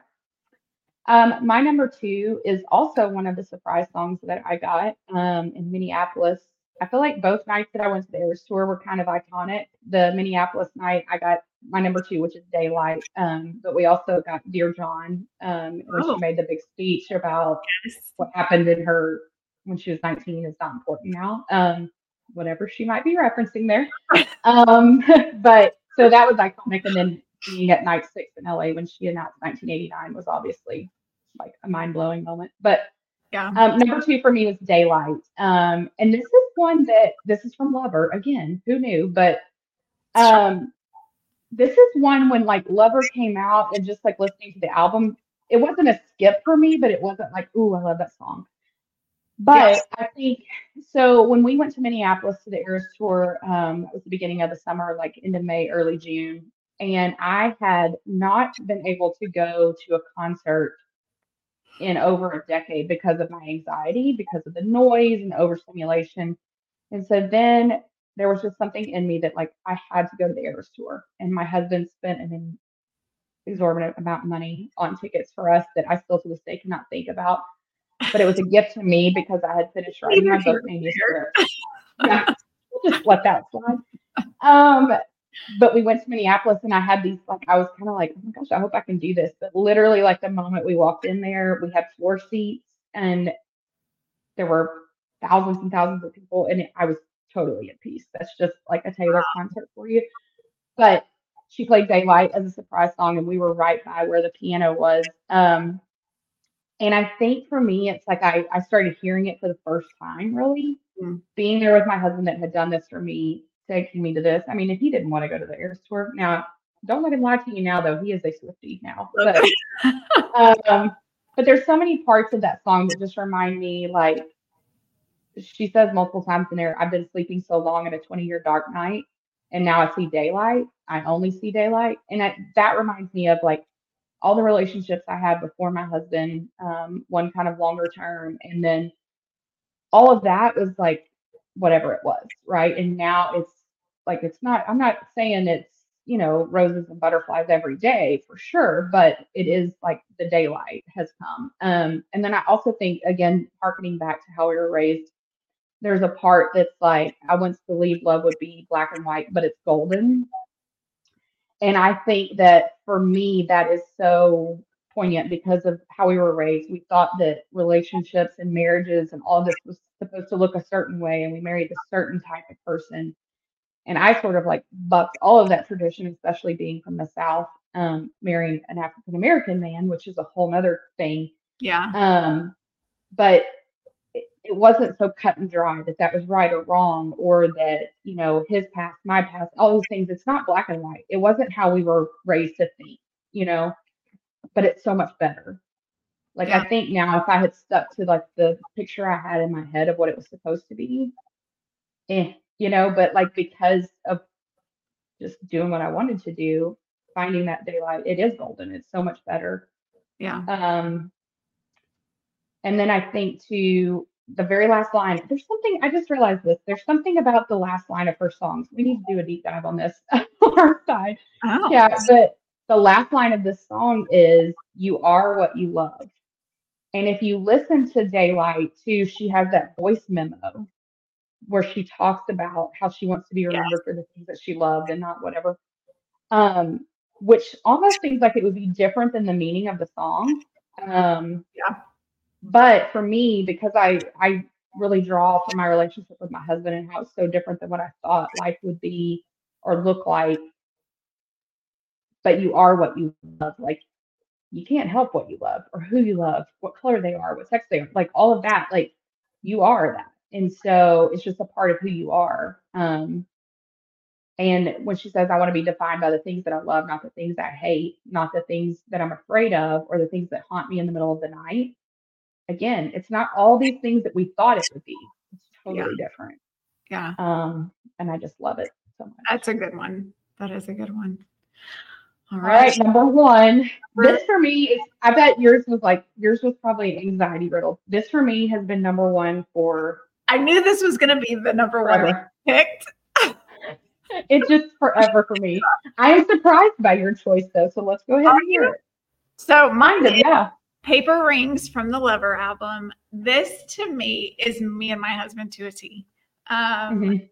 Um, my number two is also one of the surprise songs that I got um, in Minneapolis. I feel like both nights that I went to the Eras tour were kind of iconic. The Minneapolis night, I got my number two, which is Daylight. Um, but we also got Dear John um, when Oh. she made the big speech about what happened in her when she was 19 is not important now. Um, whatever she might be referencing there. (laughs) Um, (laughs) but so that was iconic. And then being at night six in LA when she announced 1989 was obviously like a mind blowing moment. But Yeah. um, number two for me was Daylight. Um, and this is one that this is from Lover again. Who knew? But Um, this is one when like Lover came out and just like listening to the album, it wasn't a skip for me, but it wasn't like, ooh, I love that song. But Yes. I think so. When we went to Minneapolis to the Eras tour, um, it was the beginning of the summer, like end of May, early June, and I had not been able to go to a concert in over a decade because of my anxiety, because of the noise and overstimulation. And so then there was just something in me that like I had to go to the Eras tour, and my husband spent an exorbitant amount of money on tickets for us that I still to this day cannot think about. But it was a gift to me because I had finished (laughs) writing my book. Yeah, just let that slide. Um, but we went to Minneapolis and I had these like I was kind of like, oh my gosh, I hope I can do this. But literally, like the moment we walked in there, we had floor seats and there were thousands and thousands of people, and I was totally at peace. That's just like a Taylor concert for you. But she played Daylight as a surprise song, and we were right by where the piano was. Um, and I think for me, it's like I, I started hearing it for the first time, really Mm. being there with my husband that had done this for me, taking me to this. I mean, if he didn't want to go to the Eras tour, now don't let him lie to you now, though. He is a Swiftie now. But, um, but there's so many parts of that song that just remind me, like, she says multiple times in there, I've been sleeping so long in a 20 year dark night, and now I see daylight. I only see daylight. And I, that reminds me of like all the relationships I had before my husband, um, one kind of longer term, and then all of that was like whatever it was, right? And now it's like it's not. I'm not saying it's you know roses and butterflies every day for sure, but it is like the daylight has come. Um, and then I also think again, harkening back to how we were raised, there's a part that's like I once believed love would be black and white, but it's golden. And I think that for me, that is so poignant because of how we were raised. We thought that relationships and marriages and all this was supposed to look a certain way, and we married a certain type of person. And I sort of like bucked all of that tradition, especially being from the South, um, marrying an African American man, which is a whole nother thing. Yeah. Um, but it, it wasn't so cut and dry that that was right or wrong, or that you know his past, my past, all those things. It's not black and white. It wasn't how we were raised to think, you know. But it's so much better. Like Yeah. I think now, if I had stuck to like the picture I had in my head of what it was supposed to be, eh, you know. But like because of just doing what I wanted to do, finding that daylight, it is golden. It's so much better. Yeah. Um, and then I think to the very last line, there's something I just realized this. There's something about the last line of her songs. We need to do a deep dive on this (laughs) on our side. Oh. Yeah, but the last line of this song is "You are what you love." And if you listen to Daylight too, she has that voice memo where she talks about how she wants to be Yes. remembered for the things that she loved and not whatever. Um, which almost seems like it would be different than the meaning of the song. Um, Yeah. But for me, because I I really draw from my relationship with my husband and how it's so different than what I thought life would be or look like. But you are what you love. Like you can't help what you love or who you love, what color they are, what sex they are, like all of that. Like you are that. And so it's just a part of who you are. Um, and when she says, I want to be defined by the things that I love, not the things I hate, not the things that I'm afraid of, or the things that haunt me in the middle of the night. Again, it's not all these things that we thought it would be. It's totally different. Yeah. Um, and I just love it so much. That's a good one. That is a good one. All All right, right. number one. This for me is, I bet yours was like, yours was probably anxiety riddled. This for me has been number one for I knew this was going to be the number one forever. picked. (laughs) It's just forever for me. I am surprised by your choice though, so let's go ahead and hear it. So mine is yeah. Paper Rings from the Lover album. This to me is me and my husband to a T. Um, Mhm.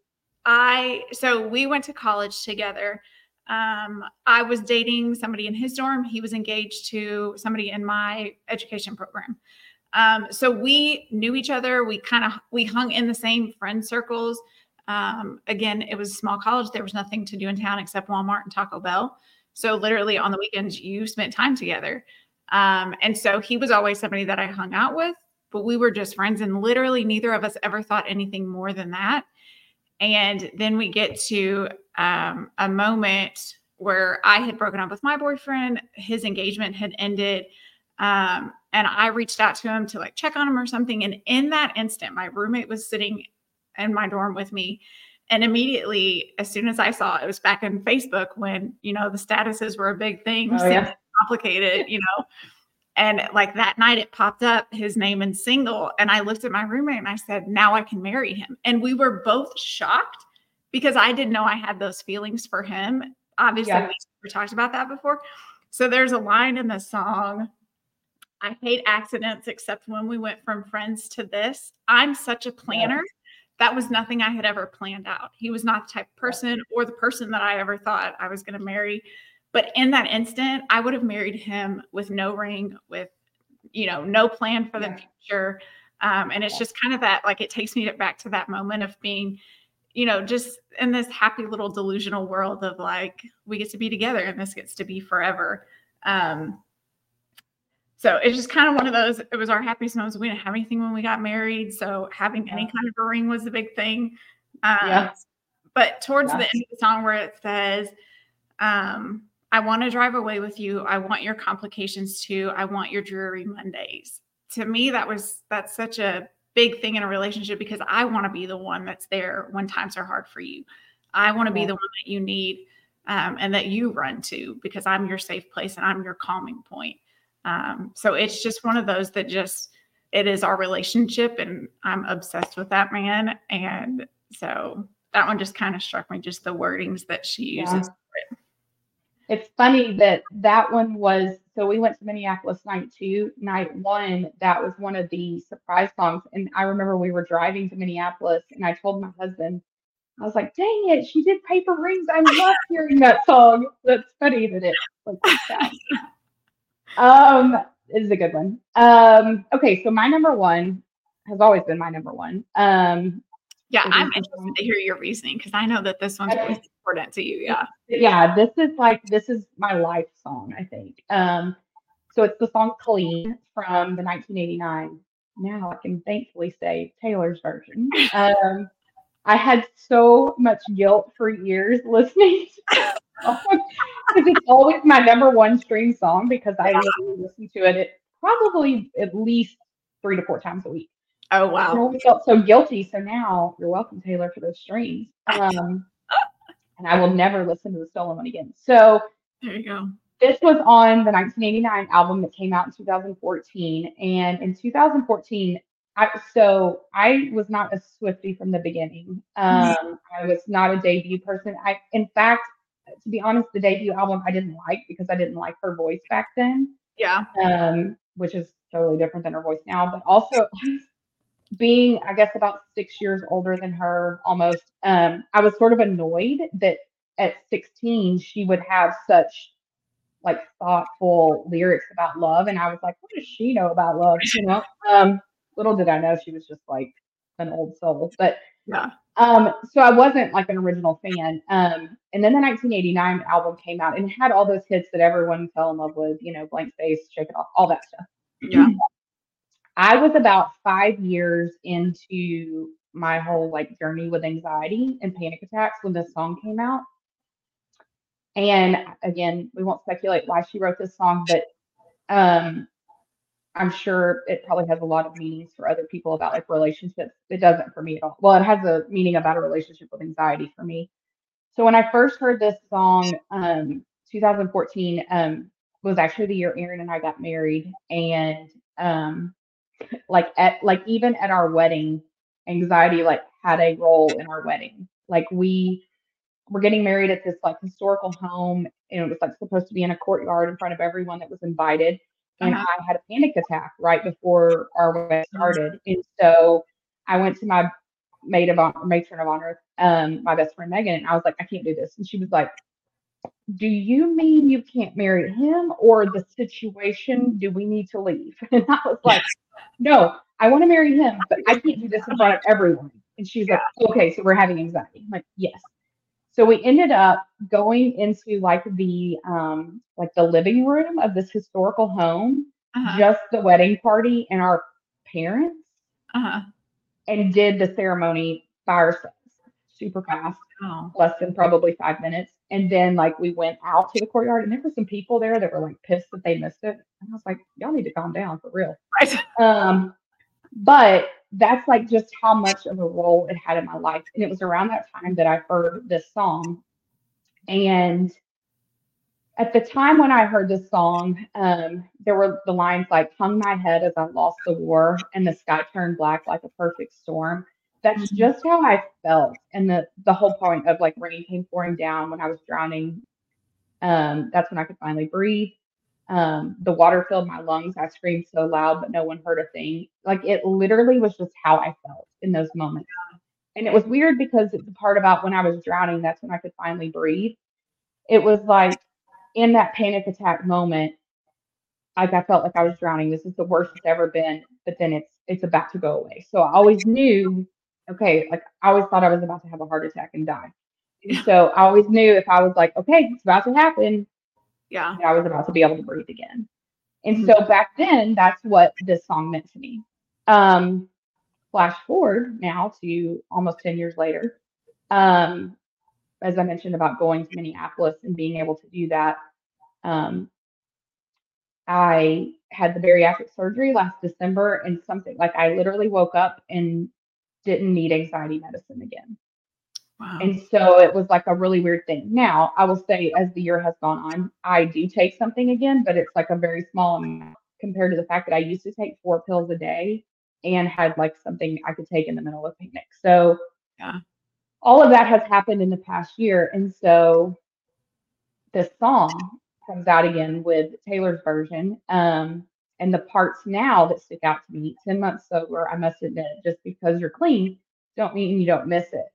I so we went to college together. Um, I was dating somebody in his dorm. He was engaged to somebody in my education program. Um, so we knew each other. We kind of we hung in the same friend circles. Um, again, it was a small college. There was nothing to do in town except Walmart and Taco Bell. So literally on the weekends, you spent time together. Um, and so he was always somebody that I hung out with, but we were just friends, and literally neither of us ever thought anything more than that. And then we get to um, a moment where I had broken up with my boyfriend, his engagement had ended. Um, and I reached out to him to like check on him or something. And in that instant, my roommate was sitting in my dorm with me. And immediately, as soon as I saw it, it was back in Facebook when, you know, the statuses were a big thing, Oh, yeah. complicated, you know. And like that night, it popped up his name and single. And I looked at my roommate and I said, Now I can marry him. And we were both shocked because I didn't know I had those feelings for him. Obviously, Yeah. we talked about that before. So there's a line in the song I hate accidents except when we went from friends to this. I'm such a planner. That was nothing I had ever planned out. He was not the type of person or the person that I ever thought I was going to marry. But in that instant, I would have married him with no ring, with, you know, no plan for the future. Um, and it's just kind of that, like, it takes me back to that moment of being, you know, just in this happy little delusional world of like, we get to be together and this gets to be forever. Um, so it's just kind of one of those. It was our happiest moments. We didn't have anything when we got married, so having any kind of a ring was a big thing. Um, Yeah. But towards the end of the song, where it says, um, "I want to drive away with you. I want your complications too. I want your dreary Mondays." To me, that was that's such a big thing in a relationship because I want to be the one that's there when times are hard for you. I want to be the one that you need um, and that you run to because I'm your safe place and I'm your calming point. Um, so it's just one of those that just it is our relationship, and I'm obsessed with that man. And so that one just kind of struck me, just the wordings that she Yeah. uses. It's funny that that one was so we went to Minneapolis night two, night one. That was one of the surprise songs, and I remember we were driving to Minneapolis, and I told my husband, I was like, "Dang it, she did Paper Rings. I love hearing that song." That's funny that it like that. (laughs) um, this is a good one. Um, okay, so my number one has always been my number one. Um, Yeah, I'm interested one- to hear your reasoning because I know that this one's really important to you. Yeah. yeah, this is like this is my life song, I think. Um, so it's the song Clean from the 1989. Now I can thankfully say Taylor's version. (laughs) Um, I had so much guilt for years (laughs) listening to (laughs) because it's always my number one stream song because I literally listen to it at probably at least three to four times a week. Oh I wow. always felt so guilty. So now you're welcome, Taylor, for those streams. Um, and I will never listen to the stolen one again. So There you go. this was on the 1989 album that came out in 2014. And in 2014, I, so I was not a Swiftie from the beginning. Um, I was not a debut person. I, in fact, to be honest, the debut album I didn't like because I didn't like her voice back then Yeah. um, which is totally different than her voice now. But also, (laughs) being, I guess, about six years older than her almost, um, I was sort of annoyed that at 16 she would have such like thoughtful lyrics about love. And I was like, what does she know about love? You know, (laughs) um, little did I know she was just like an old soul. But Yeah. Um, so I wasn't like an original fan. Um, and then the 1989 album came out and had all those hits that everyone fell in love with, you know, Blank Space, Shake It Off, all that stuff. Yeah. I was about five years into my whole like journey with anxiety and panic attacks when this song came out. And again, we won't speculate why she wrote this song, but um, I'm sure it probably has a lot of meanings for other people about like relationships. It doesn't for me at all. Well, it has a meaning about a relationship with anxiety for me. So when I first heard this song, um, 2014, um, was actually the year Aaron and I got married, and um, like at like even at our wedding, anxiety like had a role in our wedding. Like we were getting married at this like historical home, and it was like supposed to be in a courtyard in front of everyone that was invited. And Uh-huh. I had a panic attack right before our wedding started, and so I went to my maid of honor, matron of honor, um, my best friend Megan, and I was like, I can't do this, and she was like, Do you mean you can't marry him, or the situation? Do we need to leave? (laughs) And I was like, No, I want to marry him, but I can't do this in front of everyone. And she's like, Okay, so we're having anxiety. I'm like, yes. So we ended up going into like the um like the living room of this historical home, Uh-huh. just the wedding party and our parents Uh-huh. and did the ceremony by ourselves. super fast, Oh, less than probably five minutes. And then like we went out to the courtyard and there were some people there that were like pissed that they missed it. And I was like, y'all need to calm down for real. right. Um, but that's like just how much of a role it had in my life. And it was around that time that I heard this song. And at the time when I heard this song, um, there were the lines like hung my head as I lost the war and the sky turned black like a perfect storm. That's Mhm. just how I felt. And the the whole point of like rain came pouring down when I was drowning. Um, that's when I could finally breathe. Um, the water filled my lungs. I screamed so loud, but no one heard a thing. Like it literally was just how I felt in those moments. And it was weird because the part about when I was drowning, that's when I could finally breathe. It was like in that panic attack moment, like I felt like I was drowning. This is the worst it's ever been, but then it's it's about to go away. So I always knew, okay, like I always thought I was about to have a heart attack and die. And so I always knew if I was like, okay, it's about to happen, Yeah. I was about to be able to breathe again. And Mhm. so back then, that's what this song meant to me. Um, flash forward now to almost 10 years later. Um, as I mentioned about going to Minneapolis and being able to do that, um, I had the bariatric surgery last December, and something like I literally woke up and didn't need anxiety medicine again. Wow. And so it was like a really weird thing. Now, I will say, as the year has gone on, I do take something again, but it's like a very small amount compared to the fact that I used to take four pills a day and had like something I could take in the middle of a picnic. So, Yeah. all of that has happened in the past year. And so, this song comes out again with Taylor's version. Um, and the parts now that stick out to me 10 months sober, I must admit, just because you're clean, don't mean you don't miss it.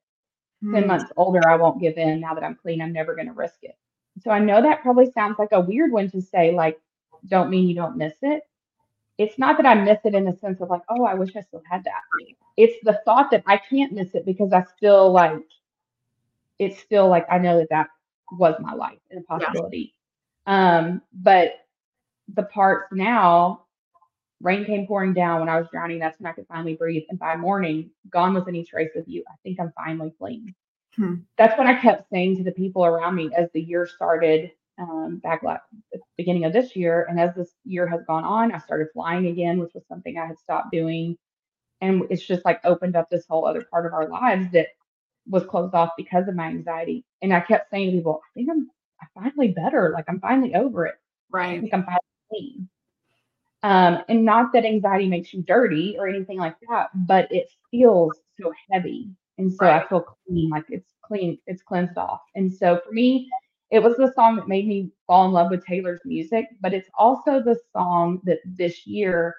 10 Mm. months older, I won't give in. Now that I'm clean, I'm never going to risk it. So I know that probably sounds like a weird one to say, like, don't mean you don't miss it. It's not that I miss it in the sense of like, oh, I wish I still had that. It's the thought that I can't miss it because I still like, it's still like, I know that that was my life and a possibility. Um, but the parts now, rain came pouring down when I was drowning. That's when I could finally breathe. And by morning, gone was any trace of you. I think I'm finally clean. Hmm. That's what I kept saying to the people around me as the year started um, back at the beginning of this year. And as this year has gone on, I started flying again, which was something I had stopped doing. And it's just like opened up this whole other part of our lives that was closed off because of my anxiety. And I kept saying to people, I think I'm, I'm finally better. Like I'm finally over it. Right. I think I'm finally clean. Um, and not that anxiety makes you dirty or anything like that, but it feels so heavy. And so I feel clean, like it's clean, it's cleansed off. And so for me, it was the song that made me fall in love with Taylor's music, but it's also the song that this year,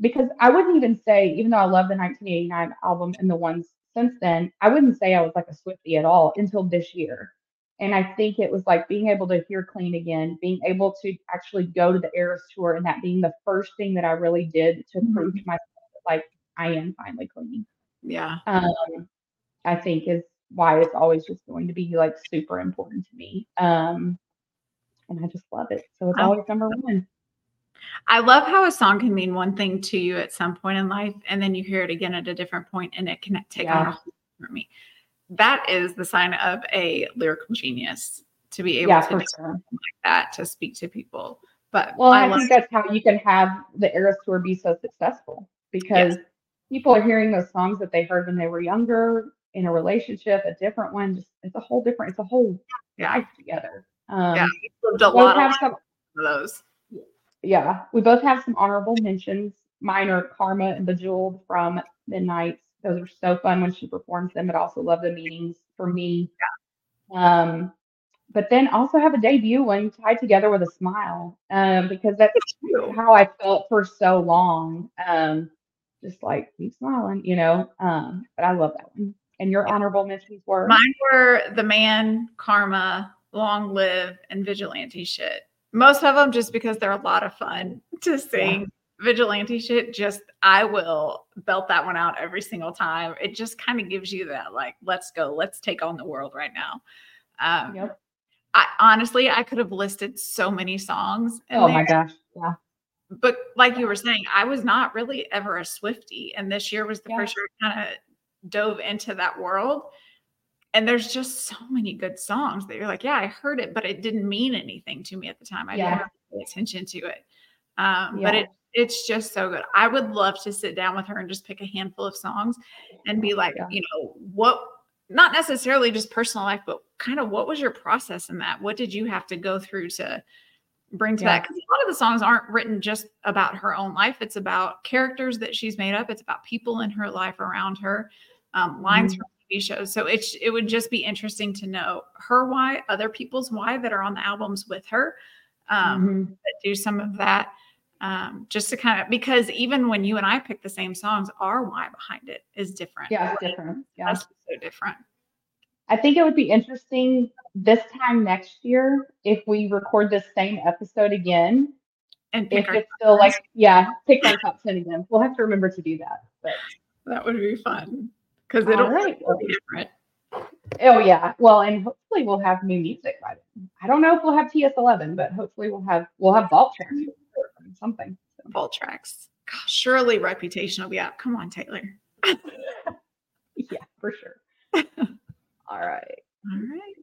because I wouldn't even say, even though I love the 1989 album and the ones since then, I wouldn't say I was like a Swiftie at all until this year. And I think it was like being able to hear clean again, being able to actually go to the Eras tour, and that being the first thing that I really did to prove to myself that like I am finally clean. Yeah. Um, I think is why it's always just going to be like super important to me. Um, and I just love it. So it's always number one. I love how a song can mean one thing to you at some point in life, and then you hear it again at a different point, and it can take on a Yeah. whole for me. That is the sign of a lyrical genius to be able Yeah, to do sure. that to speak to people. But Well, I I think that's how you can have the Eras tour be so successful because people are hearing those songs that they heard when they were younger in a relationship, a different one. Just it's a whole different, it's a whole Yeah. life together. Um, Yeah. lived a both lot have of some, those. yeah, we both have some honorable mentions. Mine are Karma and Bejeweled from Midnights. Those are so fun when she performs them, but also love the meanings for me. Um, but then also have a debut one tied together with a smile, um, because that's how I felt for so long. Um, just like keep smiling, you know. Um, but I love that one. And your honorable mentions were Mine were the man, karma, long live, and vigilante shit. Most of them just because they're a lot of fun (laughs) to sing. Vigilante shit, just I will belt that one out every single time. It just kind of gives you that like, let's go, let's take on the world right now. Um, Yep. I honestly, I could have listed so many songs. Oh there, my gosh. Yeah. but like you were saying, I was not really ever a Swiftie, and this year was the Yeah. first year I kind of dove into that world. and there's just so many good songs that you're like, yeah, I heard it, but it didn't mean anything to me at the time. I Yeah. didn't pay attention to it. Um, Yeah. but it it's just so good. I would love to sit down with her and just pick a handful of songs and be like, Yeah. you know, what not necessarily just personal life, but kind of what was your process in that? What did you have to go through to bring to Yeah. that? Because a lot of the songs aren't written just about her own life. It's about characters that she's made up. It's about people in her life around her, um, lines Mhm. from TV shows. So it's it would just be interesting to know her why, other people's why that are on the albums with her. Um, Mhm. that do some of that um, just to kind of because even when you and I pick the same songs, our why behind it is different. Yeah, it's different. Yeah. That's so different. I think it would be interesting this time next year if we record this same episode again. And pick If our, it's still like, yeah, pick our top 10 again. We'll have to remember to do that. But that would be fun because it'll right. be different. oh yeah. Well, and hopefully we'll have new music by then. I don't know if we'll have TS11, but hopefully we'll have we'll have vault tracks something. So, tracks. Gosh, surely Reputation will be out. Come on, Taylor. (laughs) yeah, for sure. (laughs) All right. All right.